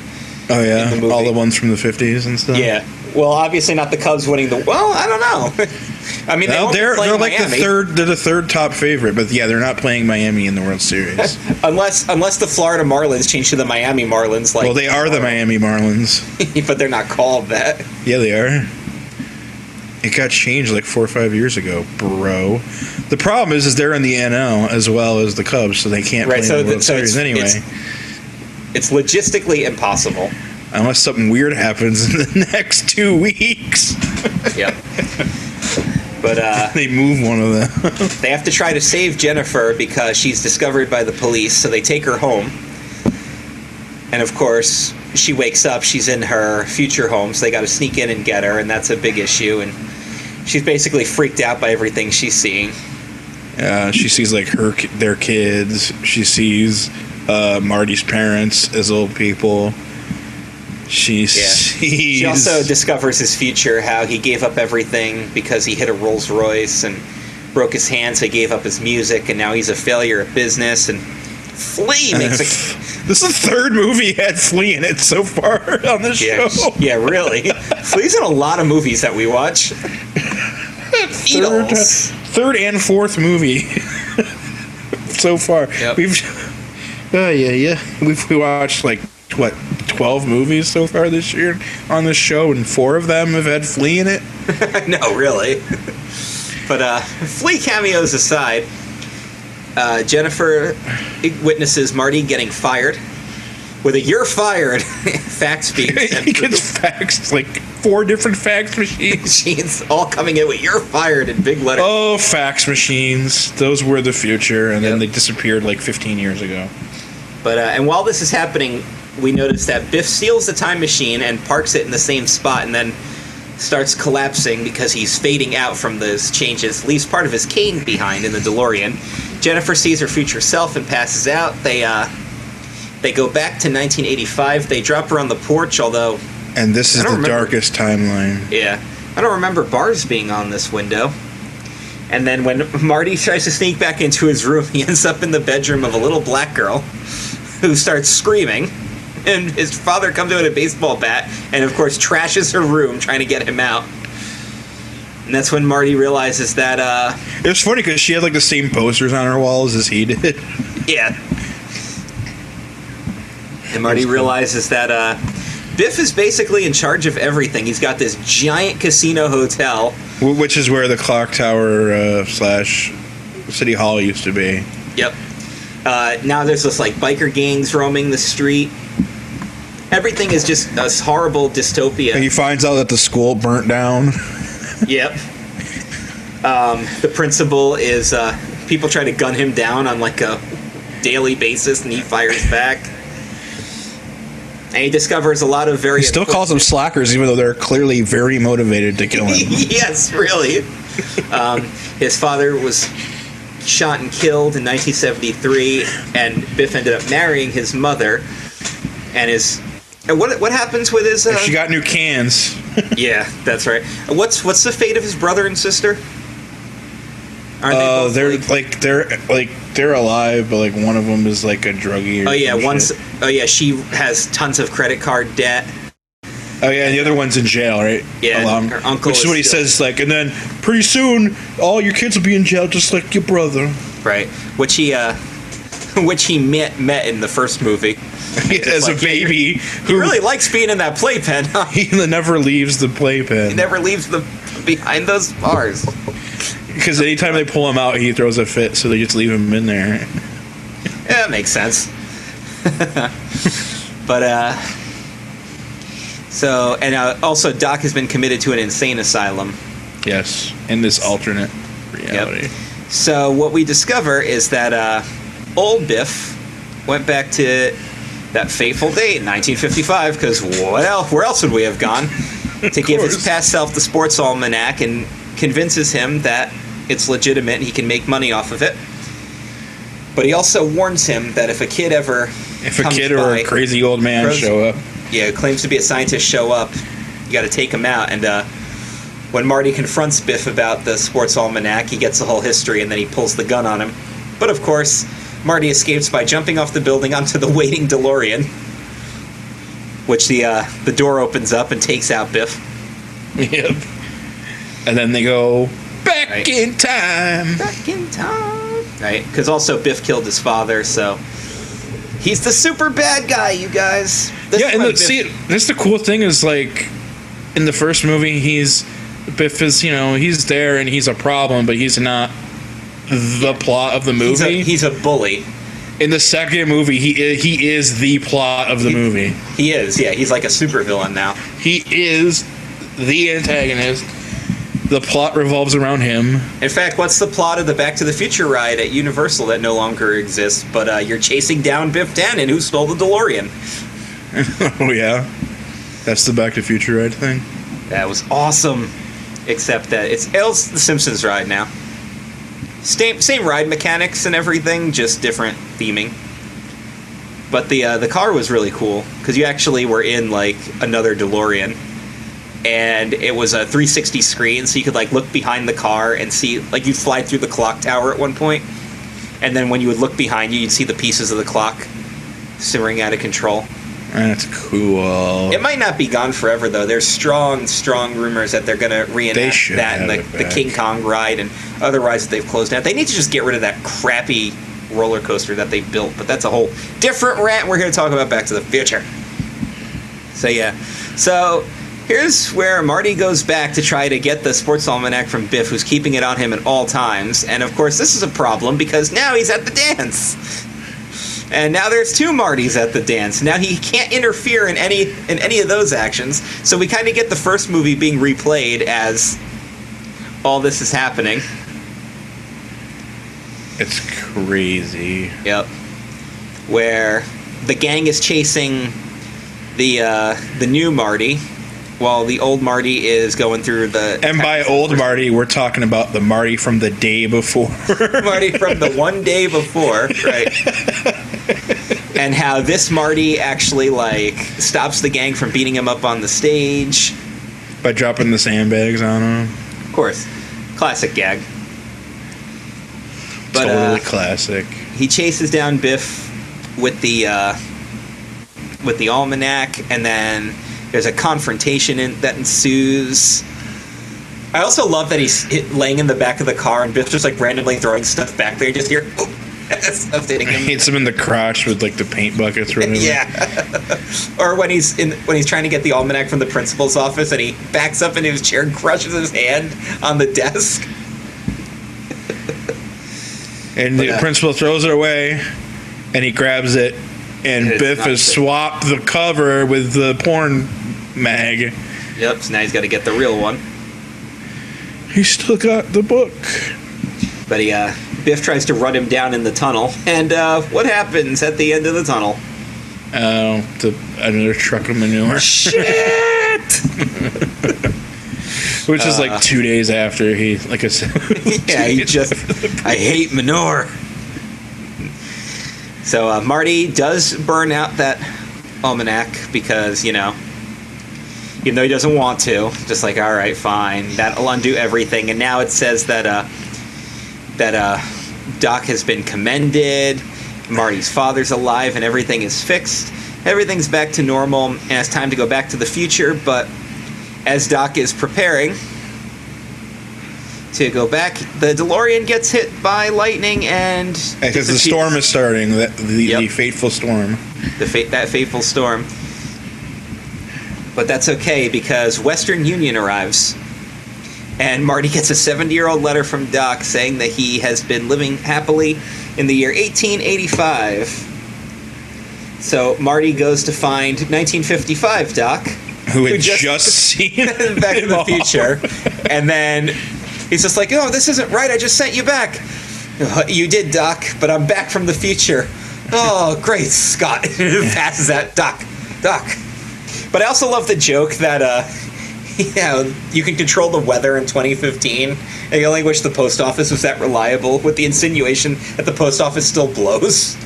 Oh In the yeah, movie. all the ones from the 50s and stuff. Yeah. Well, obviously not the Cubs winning the. Well, I don't know. I mean, they Well, won't be they're they're like the third they're the third top favorite, but yeah, they're not playing Miami in the World Series. unless unless the Florida Marlins change to the Miami Marlins. Like, well, they are the Miami Marlins. but they're not called that. Yeah, they are. It got changed like four or five years ago, bro. The problem is, is they're in the NL as well as the Cubs, so they can't Right, play so in the the- World so Series it's- anyway. it's- It's logistically impossible. Unless something weird happens in the next two weeks, Yep. But uh, they move one of them. They have to try to save Jennifer because she's discovered by the police, so they take her home. And of course, she wakes up, she's in her future home, so they got to sneak in and get her, and that's a big issue. And she's basically freaked out by everything she's seeing. Uh, she sees like her their kids. She sees uh, Marty's parents as old people. She Yeah. sees. She also discovers his future, how he gave up everything because he hit a Rolls Royce and broke his hand, so he gave up his music, and now he's a failure at business. And Flea makes a this is the third movie had Flea in it so far on this Yeah, show. yeah, really. Flea's in a lot of movies that we watch. Third, third and fourth movie so far. Yep. We've. Oh yeah, yeah. We've we watched like what twelve movies so far this year on this show, and four of them have had Flea in it. no, really. But uh, Flea cameos aside, uh, Jennifer witnesses Marty getting fired with a "You're fired" fax being sent he gets faxed like four different fax machines. machines, all coming in with "You're fired" in big letters. Oh, fax machines. Those were the future, and then they disappeared like 15 years ago. But uh, and while this is happening, we notice that Biff steals the time machine and parks it in the same spot, and then starts collapsing because he's fading out from those changes. Leaves part of his cane behind in the DeLorean. Jennifer sees her future self and passes out. They uh, they go back to 1985. They drop her on the porch, although And this is the remember. darkest timeline. yeah, I don't remember bars being on this window. And then when Marty tries to sneak back into his room, he ends up in the bedroom of a little black girl who starts screaming. And his father comes in with a baseball bat and, of course, trashes her room trying to get him out. And that's when Marty realizes that, uh, It was funny because she had like the same posters on her walls as he did. yeah. And Marty realizes that uh, Biff is basically in charge of everything. He's got this giant casino hotel. Which is where the clock tower uh, slash city hall used to be. Yep. Uh, now there's this like biker gangs roaming the street. Everything is just a horrible dystopia. And he finds out that the school burnt down. Yep. Um, the principal is uh, people try to gun him down on like a daily basis, and he fires back. And he discovers a lot of very He still calls them slackers, even though they're clearly very motivated to kill him. yes, really. Um, his father was shot and killed in 1973, and Biff ended up marrying his mother. And his and what what happens with his? Uh, she got new cans. yeah, that's right. What's what's the fate of his brother and sister? Aren't they Uh, both, they're like- like they're like they're alive, but like one of them is like a druggie. Oh yeah, once. shit. oh yeah, she has tons of credit card debt. Oh yeah, and the other one's in jail, right? Yeah, Along- her uncle Which is is what he says. Like, and then pretty soon, all your kids will be in jail, just like your brother. Right. Which he uh which he met met in the first movie. As a like, yeah, baby He who really likes being in that playpen. Huh? he never leaves the playpen. He never leaves the behind those bars. Because anytime they pull him out, he throws a fit, so they just leave him in there. Yeah, that makes sense. but uh, so and uh, also Doc has been committed to an insane asylum. Yes, in this alternate reality. So what we discover is that uh, old Biff went back to that fateful date, 1955, because what else? Where else would we have gone? to give his past self the sports almanac and convinces him that it's legitimate and he can make money off of it. But he also warns him that if a kid ever If a kid or by- a crazy old man Gross. show up, yeah, claims to be a scientist show up, you got to take him out. And uh, when Marty confronts Biff about the sports almanac, he gets the whole history and then he pulls the gun on him. But of course, Marty escapes by jumping off the building onto the waiting DeLorean, which the uh, the door opens up and takes out Biff. yep. And then they go back Right. in time. Back in time, right? Because also Biff killed his father, so he's the super bad guy, you guys. This yeah, and the, Biff- see, that's the cool thing is like in the first movie, he's Biff is you know he's there and he's a problem, but he's not the plot of the he's a, movie. he's a bully. in the second movie, he i- he is the plot of the He- movie. He is, yeah. He's like a supervillain now. He is the antagonist. The plot revolves around him. In fact, what's the plot of the Back to the Future ride at Universal that no longer exists? But uh, you're chasing down Biff Tannen, who stole the DeLorean. oh yeah, that's the Back to the Future ride thing. That was awesome. Except that it's L's the Simpsons ride now. Same same ride mechanics and everything, just different theming. But the uh, the car was really cool because you actually were in like another DeLorean, and it was a 360 screen, so you could like look behind the car and see like you'd fly through the clock tower at one point, and then when you would look behind you, you'd see the pieces of the clock simmering out of control. That's cool. It might not be gone forever though. There's strong, strong rumors that they're going to reenact that and the, the. King Kong ride and other rides that they've closed down. They need to just get rid of that crappy roller coaster that they built. But that's a whole different rant. We're here to talk about Back to the Future. So yeah, so here's where Marty goes back to try to get the sports almanac from Biff, who's keeping it on him at all times. And of course, this is a problem because now he's at the dance. And now there's two Martys at the dance. Now he can't interfere in any in any of those actions. So we kind of get the first movie being replayed as all this is happening. It's crazy. Yep. Where the gang is chasing the uh, the new Marty, while the old Marty is going through the And by old Marty, we're talking about the Marty from the day before. Marty from the one day before, right? and how this Marty actually like stops the gang from beating him up on the stage. by dropping the sandbags on him. Of course, classic gag. But totally uh, classic. he chases down Biff with the uh, with the almanac, and then there's a confrontation in, that ensues. I also love that he's hit, laying in the back of the car, and Biff's just like randomly throwing stuff back there. You just hear oh, stuff hitting him. Hits him in the crotch with like the paint buckets or. Yeah. or when he's in when he's trying to get the almanac from the principal's office and he backs up into his chair and crushes his hand on the desk. And the But, uh, principal throws it away, and he grabs it, and It's Biff has swapped the cover with the porn mag. Yep. So now he's got to get the real one. He still got the book. But he, uh, Biff tries to run him down in the tunnel, and uh, what happens at the end of the tunnel? Oh, the another truck of manure, Shit! which is Uh. like two days after he, like I said. yeah, he just. I hate manure. So uh, Marty does burn out that almanac because you know, even though he doesn't want to, just like all right, fine, that'll undo everything. And now it says that uh, that uh, Doc has been commended. Marty's father's alive, and everything is fixed. Everything's back to normal, and it's time to go back to the future. But as Doc is preparing, to go back. The DeLorean gets hit by lightning and Because the storm is starting, the, the, Yep. the fateful storm. the fa- that fateful storm. But that's okay because Western Union arrives. And Marty gets a 70 year old letter from Doc saying that he has been living happily in the year 1885. So Marty goes to find 1955 Doc, Who had Who just- just, seen Back to the. Future. And then he's just like, oh, this isn't right. I just sent you back. "Uh, You did, Doc, but I'm back from the future. Oh, great, Scott. Passes that, Doc, Doc. But I also love the joke that, uh, you know, you can control the weather in 2015, and you only wish the post office was that reliable, with the insinuation that the post office still blows.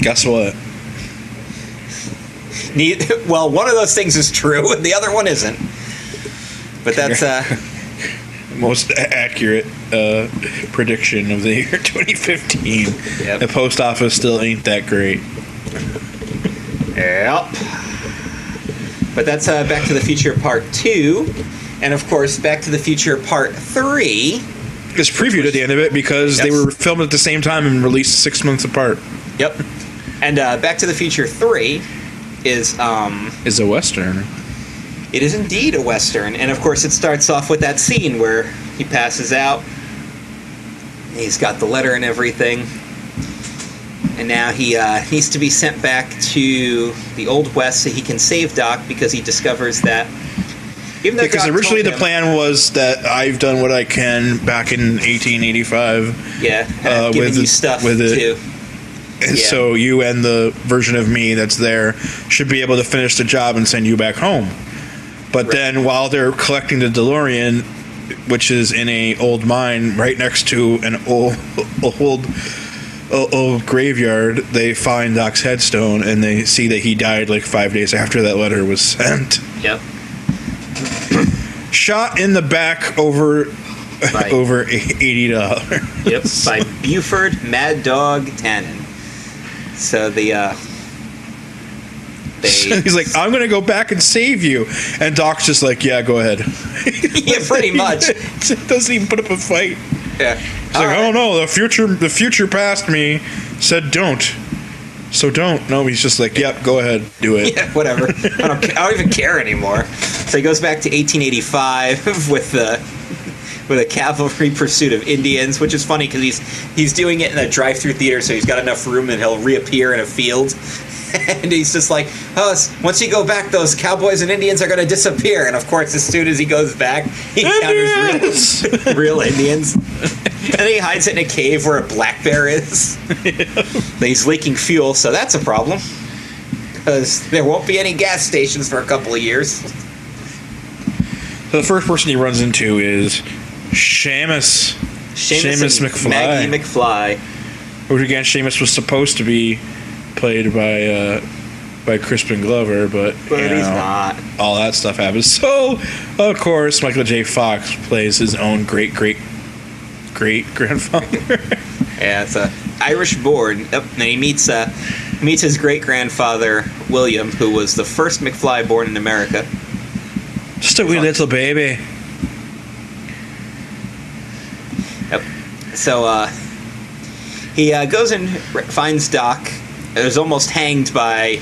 Guess what? Well, one of those things is true, and the other one isn't. But that's, uh, Most accurate uh, prediction of the year 2015. Yep. The post office still ain't that great. Yep. But that's uh, Back to the Future Part 2. And of course, Back to the Future Part 3. It's previewed at the end of it because they were filmed at the same time and released six months apart. Yep. And uh, Back to the Future 3 is, um, Is a western. it is indeed a Western. And of course, it starts off with that scene where he passes out. He's got the letter and everything. And now he uh, needs to be sent back to the Old West so he can save Doc because he discovers that. Even Because Doc originally the him- plan was that I've done what I can back in 1885. Yeah, uh, giving with you stuff with it. too. And Yeah. So you and the version of me that's there should be able to finish the job and send you back home. But Right. then while they're collecting the DeLorean, which is in a old mine right next to an old old old, graveyard, they find Doc's headstone and they see that he died like five days after that letter was sent. Yep. Shot in the back over Right. over eighty dollars. Yep. By Buford Mad Dog Tannen. So the uh they He's like, I'm gonna go back and save you, and Doc's just like, Yeah, go ahead. Yeah, pretty much. doesn't even put up a fight. Yeah. He's like, oh no, the future, the future past me said don't, so don't. No, he's just like, yep, go ahead, do it. Yeah, whatever. I don't, I don't even care anymore. So he goes back to 1885 with the with a cavalry pursuit of Indians, which is funny because he's he's doing it in a drive-through theater, so he's got enough room and he'll reappear in a field. And he's just like, oh, once you go back, those cowboys and Indians are going to disappear. And of course, as soon as he goes back, he encounters real, real Indians. And he hides it in a cave where a black bear is. He's leaking fuel, so that's a problem because there won't be any gas stations for a couple of years. So the first person he runs into is Seamus, Seamus and McFly. Maggie McFly. which again, Seamus was supposed to be played by uh, by Crispin Glover, but, But you he's not. all that stuff happens. So, of course, Michael J. Fox plays his own great great great grandfather. Yeah, it's a Irish born. Yep, and he meets uh, meets his great grandfather William, who was the first McFly born in America. Just a wee little baby. Yep. So uh, he uh, goes and finds Doc. Is almost hanged by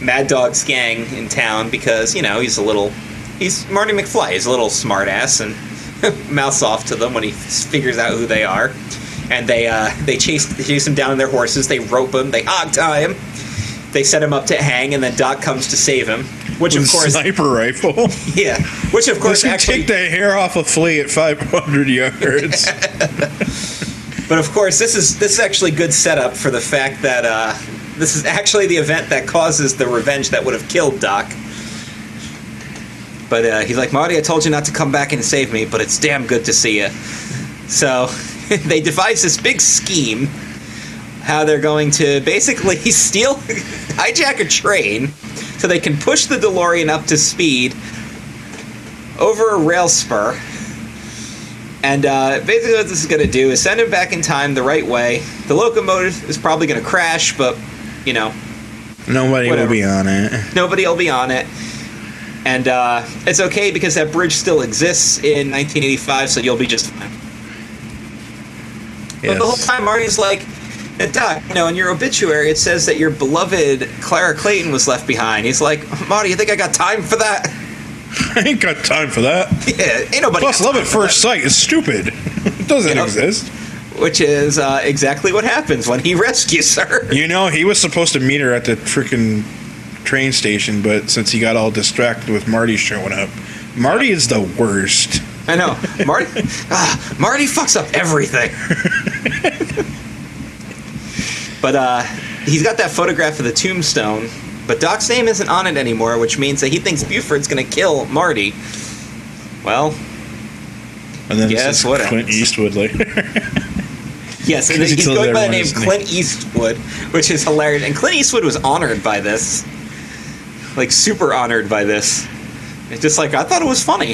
Mad Dog's gang in town because you know he's a little. He's Marty McFly. He's a little smartass and mouths off to them when he figures out who they are. And they uh, they chase they chase him down on their horses. They rope him. They hog tie him. They set him up to hang, and then Doc comes to save him. Which With of a course, sniper rifle. yeah. Which of course This actually take the hair off a flea at 500 yards. But of course, this is this is actually good setup for the fact that uh, this is actually the event that causes the revenge that would have killed Doc. But uh, he's like, Marty, I told you not to come back and save me, but it's damn good to see you. So they devise this big scheme how they're going to basically steal, hijack a train so they can push the DeLorean up to speed over a rail spur. And uh, basically, what this is going to do is send him back in time the right way. The locomotive is probably going to crash, but, you know, Nobody Whatever. will be on it. nobody will be on it. And uh, it's okay because that bridge still exists in 1985, so you'll be just fine. But the whole time, Marty's like, "Eh, Doc, you know, in your obituary, it says that your beloved Clara Clayton was left behind. He's like, Marty, you think I got time for that? I ain't got time for that. Yeah, ain't nobody. Plus, love at first sight is stupid. It doesn't Yep. exist. Which is uh, exactly what happens when he rescues her. You know, he was supposed to meet her at the freaking train station, but since he got all distracted with Marty showing up, Marty is the worst. I know, Marty. ah, Marty fucks up everything. but uh, he's got that photograph of the tombstone, but Doc's name isn't on it anymore, which means that he thinks Buford's going to kill Marty. Well, And then Guess what Clint happens? Eastwood later. yes, and he's going by the name. Clint Eastwood, which is hilarious. And Clint Eastwood was honored by this, like super honored by this. It's just like I thought it was funny.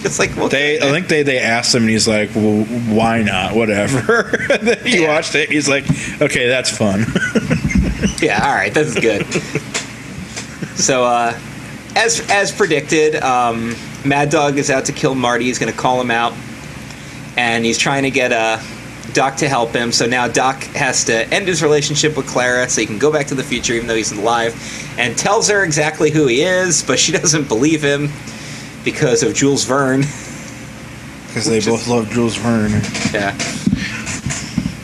It's like well, They, I think they, they asked him, and he's like, "Well, why not? Whatever." then he Yeah. watched it. He's like, "Okay, that's fun." Yeah, all right, this is good. so, uh, as as predicted, um, Mad Dog is out to kill Marty. He's going to call him out, and he's trying to get uh, Doc to help him. So now Doc has to end his relationship with Clara so he can go back to the future, even though he's alive, and tells her exactly who he is, but she doesn't believe him because of Jules Verne. Because they both is- love Jules Verne. Yeah.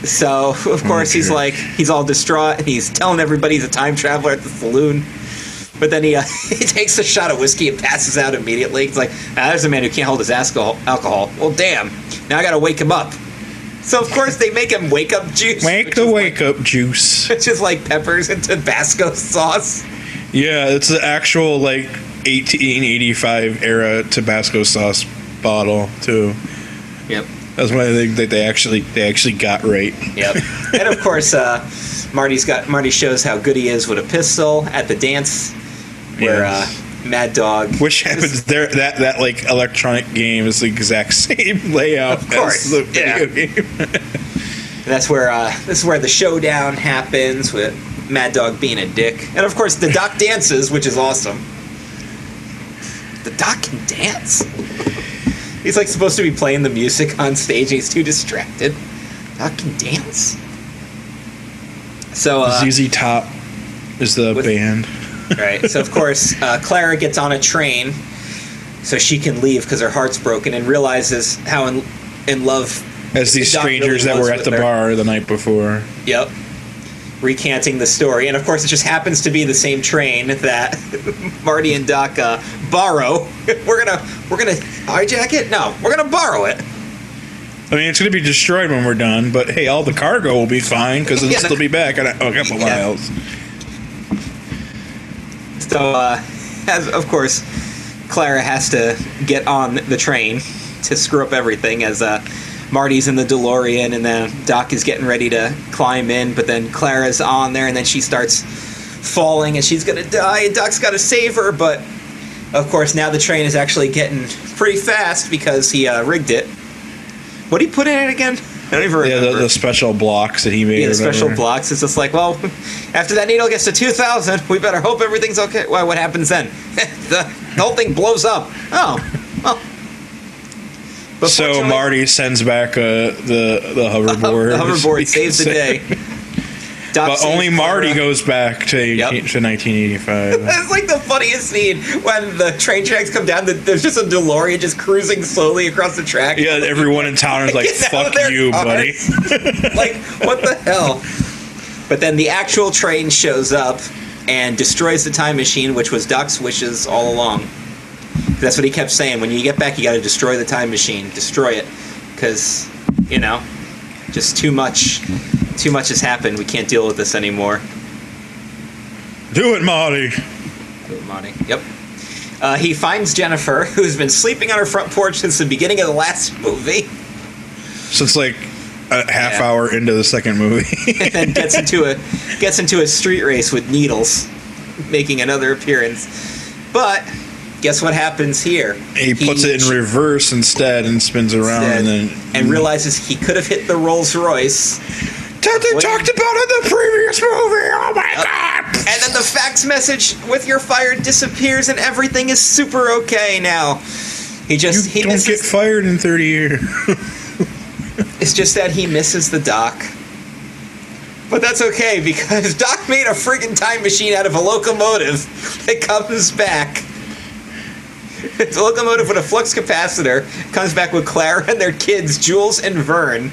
So of course he's like he's all distraught and he's telling everybody he's a time traveler at the saloon. But then he uh, he takes a shot of whiskey and passes out immediately. He's like, ah, "There's a man who can't hold his alcohol." Alcohol. Well, damn. Now I got to wake him up. So of course they make him wake up juice. Wake which the wake up juice. which is like peppers and Tabasco sauce. Yeah, it's the actual like 1885 era Tabasco sauce bottle too. Yep. That's one thing that they actually they actually got right. Yep. and of course, uh, Marty's got Marty shows how good he is with a pistol at the dance, where Yes. uh, Mad Dog. Which happens there that that like electronic game is the exact same layout Of course, as the video yeah. game. And that's where uh, this is where the showdown happens with Mad Dog being a dick, and of course the Doc dances, which is awesome. The Doc can dance. he's like supposed to be playing the music on stage. He's too distracted. Doc can dance. So uh, ZZ Top is the with- band. Right. So of course uh, Clara gets on a train so she can leave because her heart's broken and realizes how in in love As these Doc really strangers that were at the her. bar the night before. Yep. Recanting the story, and of course, it just happens to be the same train that Marty and Doc uh, borrow. we're gonna we're gonna hijack it. No, we're gonna borrow it. I mean, it's going to be destroyed when we're done, but hey, all the cargo will be fine because it'll Yeah, still be back in a, a couple Yeah. miles. So, uh, as of course, Clara has to get on the train to screw up everything as uh, Marty's in the DeLorean, and then Doc is getting ready to climb in, but then Clara's on there, and then she starts falling, and she's gonna die, and Doc's got to save her, but of course now the train is actually getting pretty fast because he uh, rigged it. What did he put in it again? I don't even Yeah, the, the special blocks that he made. Yeah, the special blocks. It's just like, well, after that needle gets to 2,000, we better hope everything's okay. Why, what happens then? the, the whole thing blows up. Oh, well. But So Marty sends back uh, the the hoverboard. the hoverboard saves the day. But only Marty goes back to, Yep. to 1985. It's like the funniest scene when the train tracks come down. There's just a DeLorean just cruising slowly across the track. yeah, everyone in town is like, Get out of "Fuck you, buddy." like, what the hell? But then the actual train shows up and destroys the time machine, which was Doc's wishes all along. That's what he kept saying. When you get back, you got to destroy the time machine. Destroy it, because you know, just too much. Too much has happened. We can't deal with this anymore. Do it, Marty. Do it, Marty. Yep. Uh, he finds Jennifer, who's been sleeping on her front porch since the beginning of the last movie, Since like a half Yeah. hour into the second movie. and then gets into a gets into a street race with Needles, making another appearance. But guess what happens here? he puts it in reverse instead and spins around, and then and realizes he could have hit the Rolls Royce. That they talked about in the previous movie. Oh my Uh, god! And then the fax message with your fire disappears, and everything is super okay now. He just You he don't misses, get fired in 30 years. It's just that he misses the Doc. But that's okay because Doc made a friggin' time machine out of a locomotive that comes back. It's a locomotive with a flux capacitor, comes back with Clara and their kids, Jules and Vern.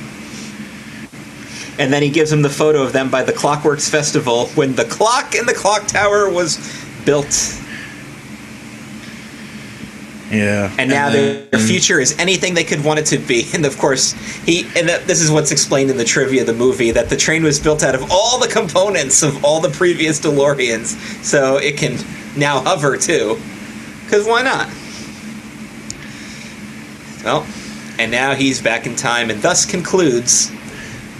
And then he gives them the photo of them by the Clockworks Festival when the clock in the clock tower was built. Yeah. And now then- their future is anything they could want it to be. And of course, he and that- this is what's explained in the trivia of the movie that the train was built out of all the components of all the previous DeLoreans, so it can now hover too. Because why not? Well, and now he's back in time, and thus concludes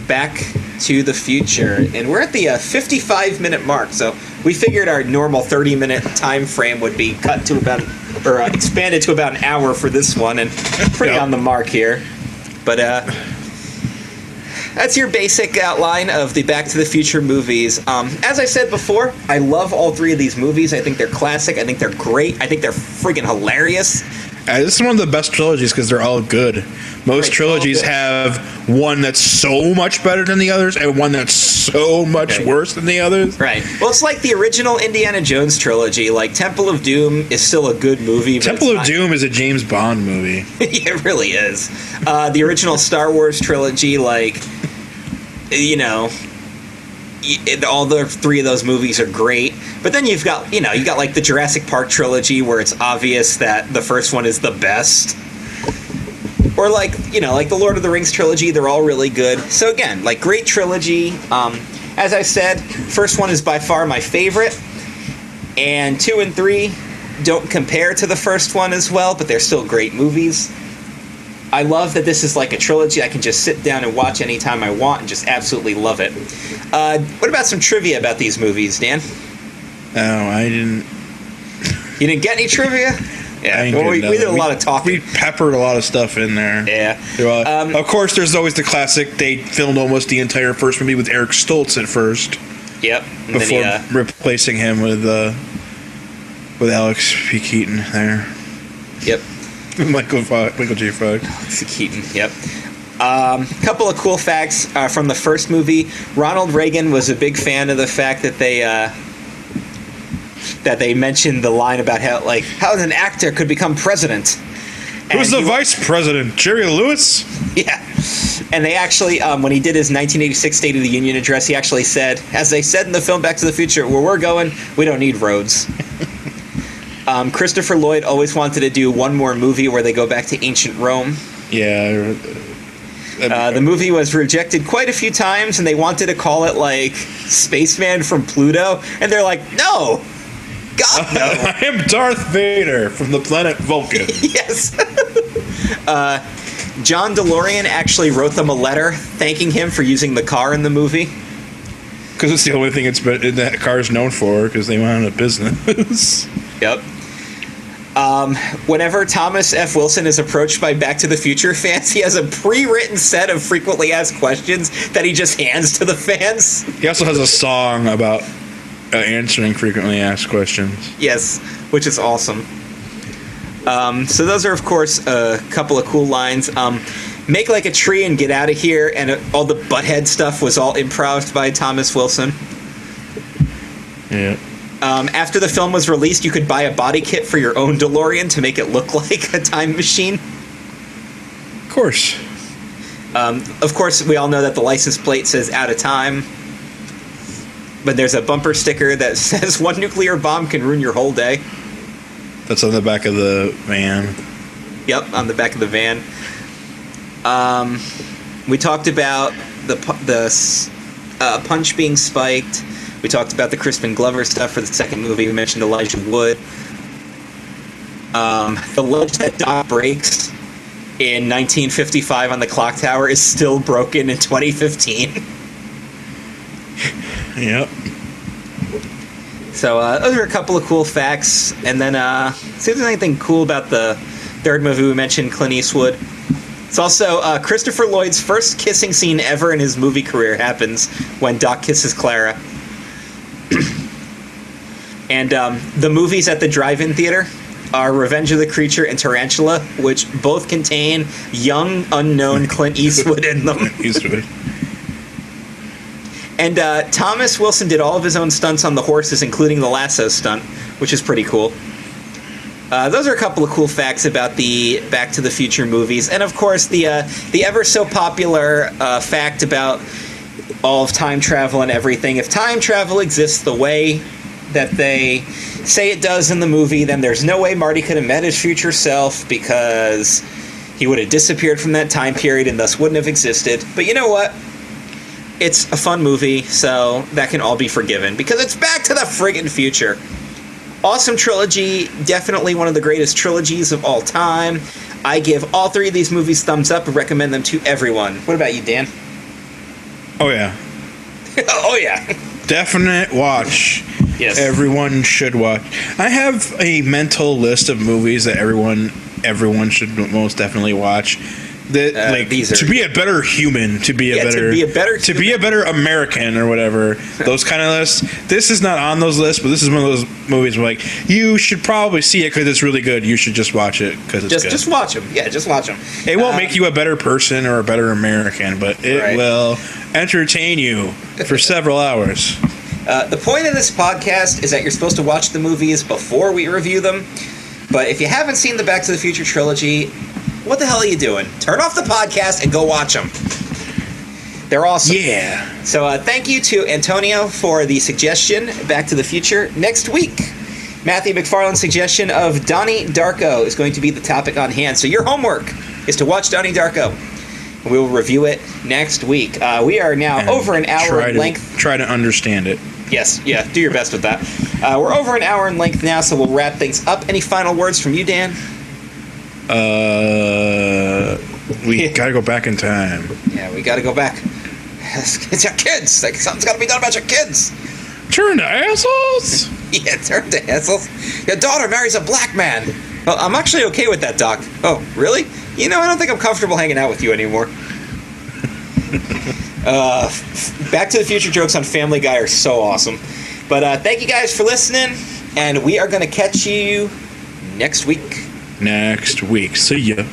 Back to the Future. And we're at the uh, 55 minute mark, so we figured our normal 30 minute time frame would be cut to about, or uh, expanded to about an hour for this one, and pretty Yep. on the mark here. But uh, that's your basic outline of the Back to the Future movies. Um, as I said before, I love all three of these movies. I think they're classic. I think they're great. I think they're freaking hilarious. Uh, this is one of the best trilogies because they're all good. Most Right, trilogies good. have one that's so much better than the others, and one that's so much worse than the others. Right. Well, it's like the original Indiana Jones trilogy. Like Temple of Doom is still a good movie. But Temple of not- Doom is a James Bond movie. it really is. Uh, the original Star Wars trilogy, like, you know, all the three of those movies are great. But then you've got, you know, you got like the Jurassic Park trilogy where it's obvious that the first one is the best. Or like, you know, like the Lord of the Rings trilogy, they're all really good. So again, like great trilogy. Um, as I said, first one is by far my favorite. And two and three don't compare to the first one as well, but they're still great movies. I love that this is like a trilogy I can just sit down and watch anytime I want and just absolutely love it. Uh, what about some trivia about these movies, Dan? Oh, I didn't. You didn't get any trivia? Yeah, I didn't well, we, we did a lot of talking. We peppered a lot of stuff in there. yeah. Um, of course, there's always the classic. They filmed almost the entire first movie with Eric Stoltz at first, Yep. And before then he, uh, replacing him with uh, with Alex P. Keaton there, yep. Michael Fo- Michael J. Fox. Keaton. Yep. Um, couple of cool facts uh, from the first movie. Ronald Reagan was a big fan of the fact that they uh, that they mentioned the line about how like how an actor could become president. Who's And the he- vice president? Jerry Lewis. Yeah. And they actually, um, when he did his 1986 State of the Union address, he actually said, as they said in the film Back to the Future, where we're going, we don't need roads. um, Christopher Lloyd always wanted to do one more movie where they go back to ancient Rome. Yeah. Uh, the movie was rejected quite a few times, and they wanted to call it like Spaceman from Pluto, and they're like, no, God no. I am Darth Vader from the planet Vulcan. yes. uh, John DeLorean actually wrote them a letter thanking him for using the car in the movie. Because it's the only thing it's been, that car's known for. Because they went out of business. Yep. Um, whenever Thomas F. Wilson is approached by Back to the Future fans, he has a pre-written set of frequently asked questions that he just hands to the fans. he also has a song about uh, answering frequently asked questions. Yes, which is awesome. Um, so those are, of course, a couple of cool lines. Um, Make like a tree and get out of here, and uh, all the butthead stuff was all improv by Thomas Wilson. Yeah. Um, after the film was released, you could buy a body kit for your own DeLorean to make it look like a time machine. Of course. Um, of course, we all know that the license plate says "out of time," but there's a bumper sticker that says "one nuclear bomb can ruin your whole day." That's on the back of the van. Yep, on the back of the van. Um, we talked about the the uh, punch being spiked. We talked about the Crispin Glover stuff for the second movie. We mentioned Elijah Wood. Um, the ledge that Doc breaks in 1955 on the clock tower is still broken in 2015. Yep. So uh, those are a couple of cool facts, and then uh, see if there's anything cool about the third movie we mentioned, Clint Eastwood. It's also uh, Christopher Lloyd's first kissing scene ever in his movie career happens when Doc kisses Clara. and um, the movie's at the drive-in theater, are Revenge of the Creature and Tarantula, which both contain young, unknown Clint Eastwood in them. Eastwood. And uh, Thomas Wilson did all of his own stunts on the horses, including the lasso stunt, which is pretty cool. Uh, those are a couple of cool facts about the Back to the Future movies, and of course the uh, the ever so popular uh, fact about all of time travel and everything. If time travel exists the way that they say it does in the movie, then there's no way Marty could have met his future self because he would have disappeared from that time period and thus wouldn't have existed. But you know what? It's a fun movie, so that can all be forgiven because it's Back to the friggin' future. Awesome trilogy, definitely one of the greatest trilogies of all time. I give all three of these movies thumbs up and recommend them to everyone. What about you, Dan? Oh yeah, oh yeah. definite watch. Yes. Everyone should watch. I have a mental list of movies that everyone everyone should most definitely watch. That Uh, like to be a better human, to be a Yeah, to better be a better to be a better American or whatever. those kind of lists. This is not on those lists, but this is one of those movies where like you should probably see it because it's really good. You should just watch it because it's just good. just watch them. Yeah, just watch them. It won't make you a better person or a better American, but it Right. will entertain you for several hours. Uh, the point of this podcast is that you're supposed to watch the movies before we review them. But if you haven't seen the Back to the Future trilogy, what the hell are you doing? Turn off the podcast and go watch them. They're awesome. Yeah. So uh, thank you to Antonio for the suggestion, Back to the Future. Next week, Matthew McFarlane's suggestion of Donnie Darko is going to be the topic on hand. So your homework is to watch Donnie Darko. We will review it next week. Uh, we are now And over an hour in to, length. Try to understand it. Yes, yeah, do your best with that. Uh, we're over an hour in length now, so we'll wrap things up. Any final words from you, Dan? Uh, we gotta go back in time. Yeah, we got to go back. It's your kids. Like something's got to be done about your kids. Turn to assholes. Yeah, turn to assholes. Your daughter marries a black man. Well, I'm actually okay with that, Doc. Oh, really? You know, I don't think I'm comfortable hanging out with you anymore. uh, Back to the Future jokes on Family Guy are so awesome. But uh, thank you guys for listening, and we are going to catch you next week. Next week. See ya.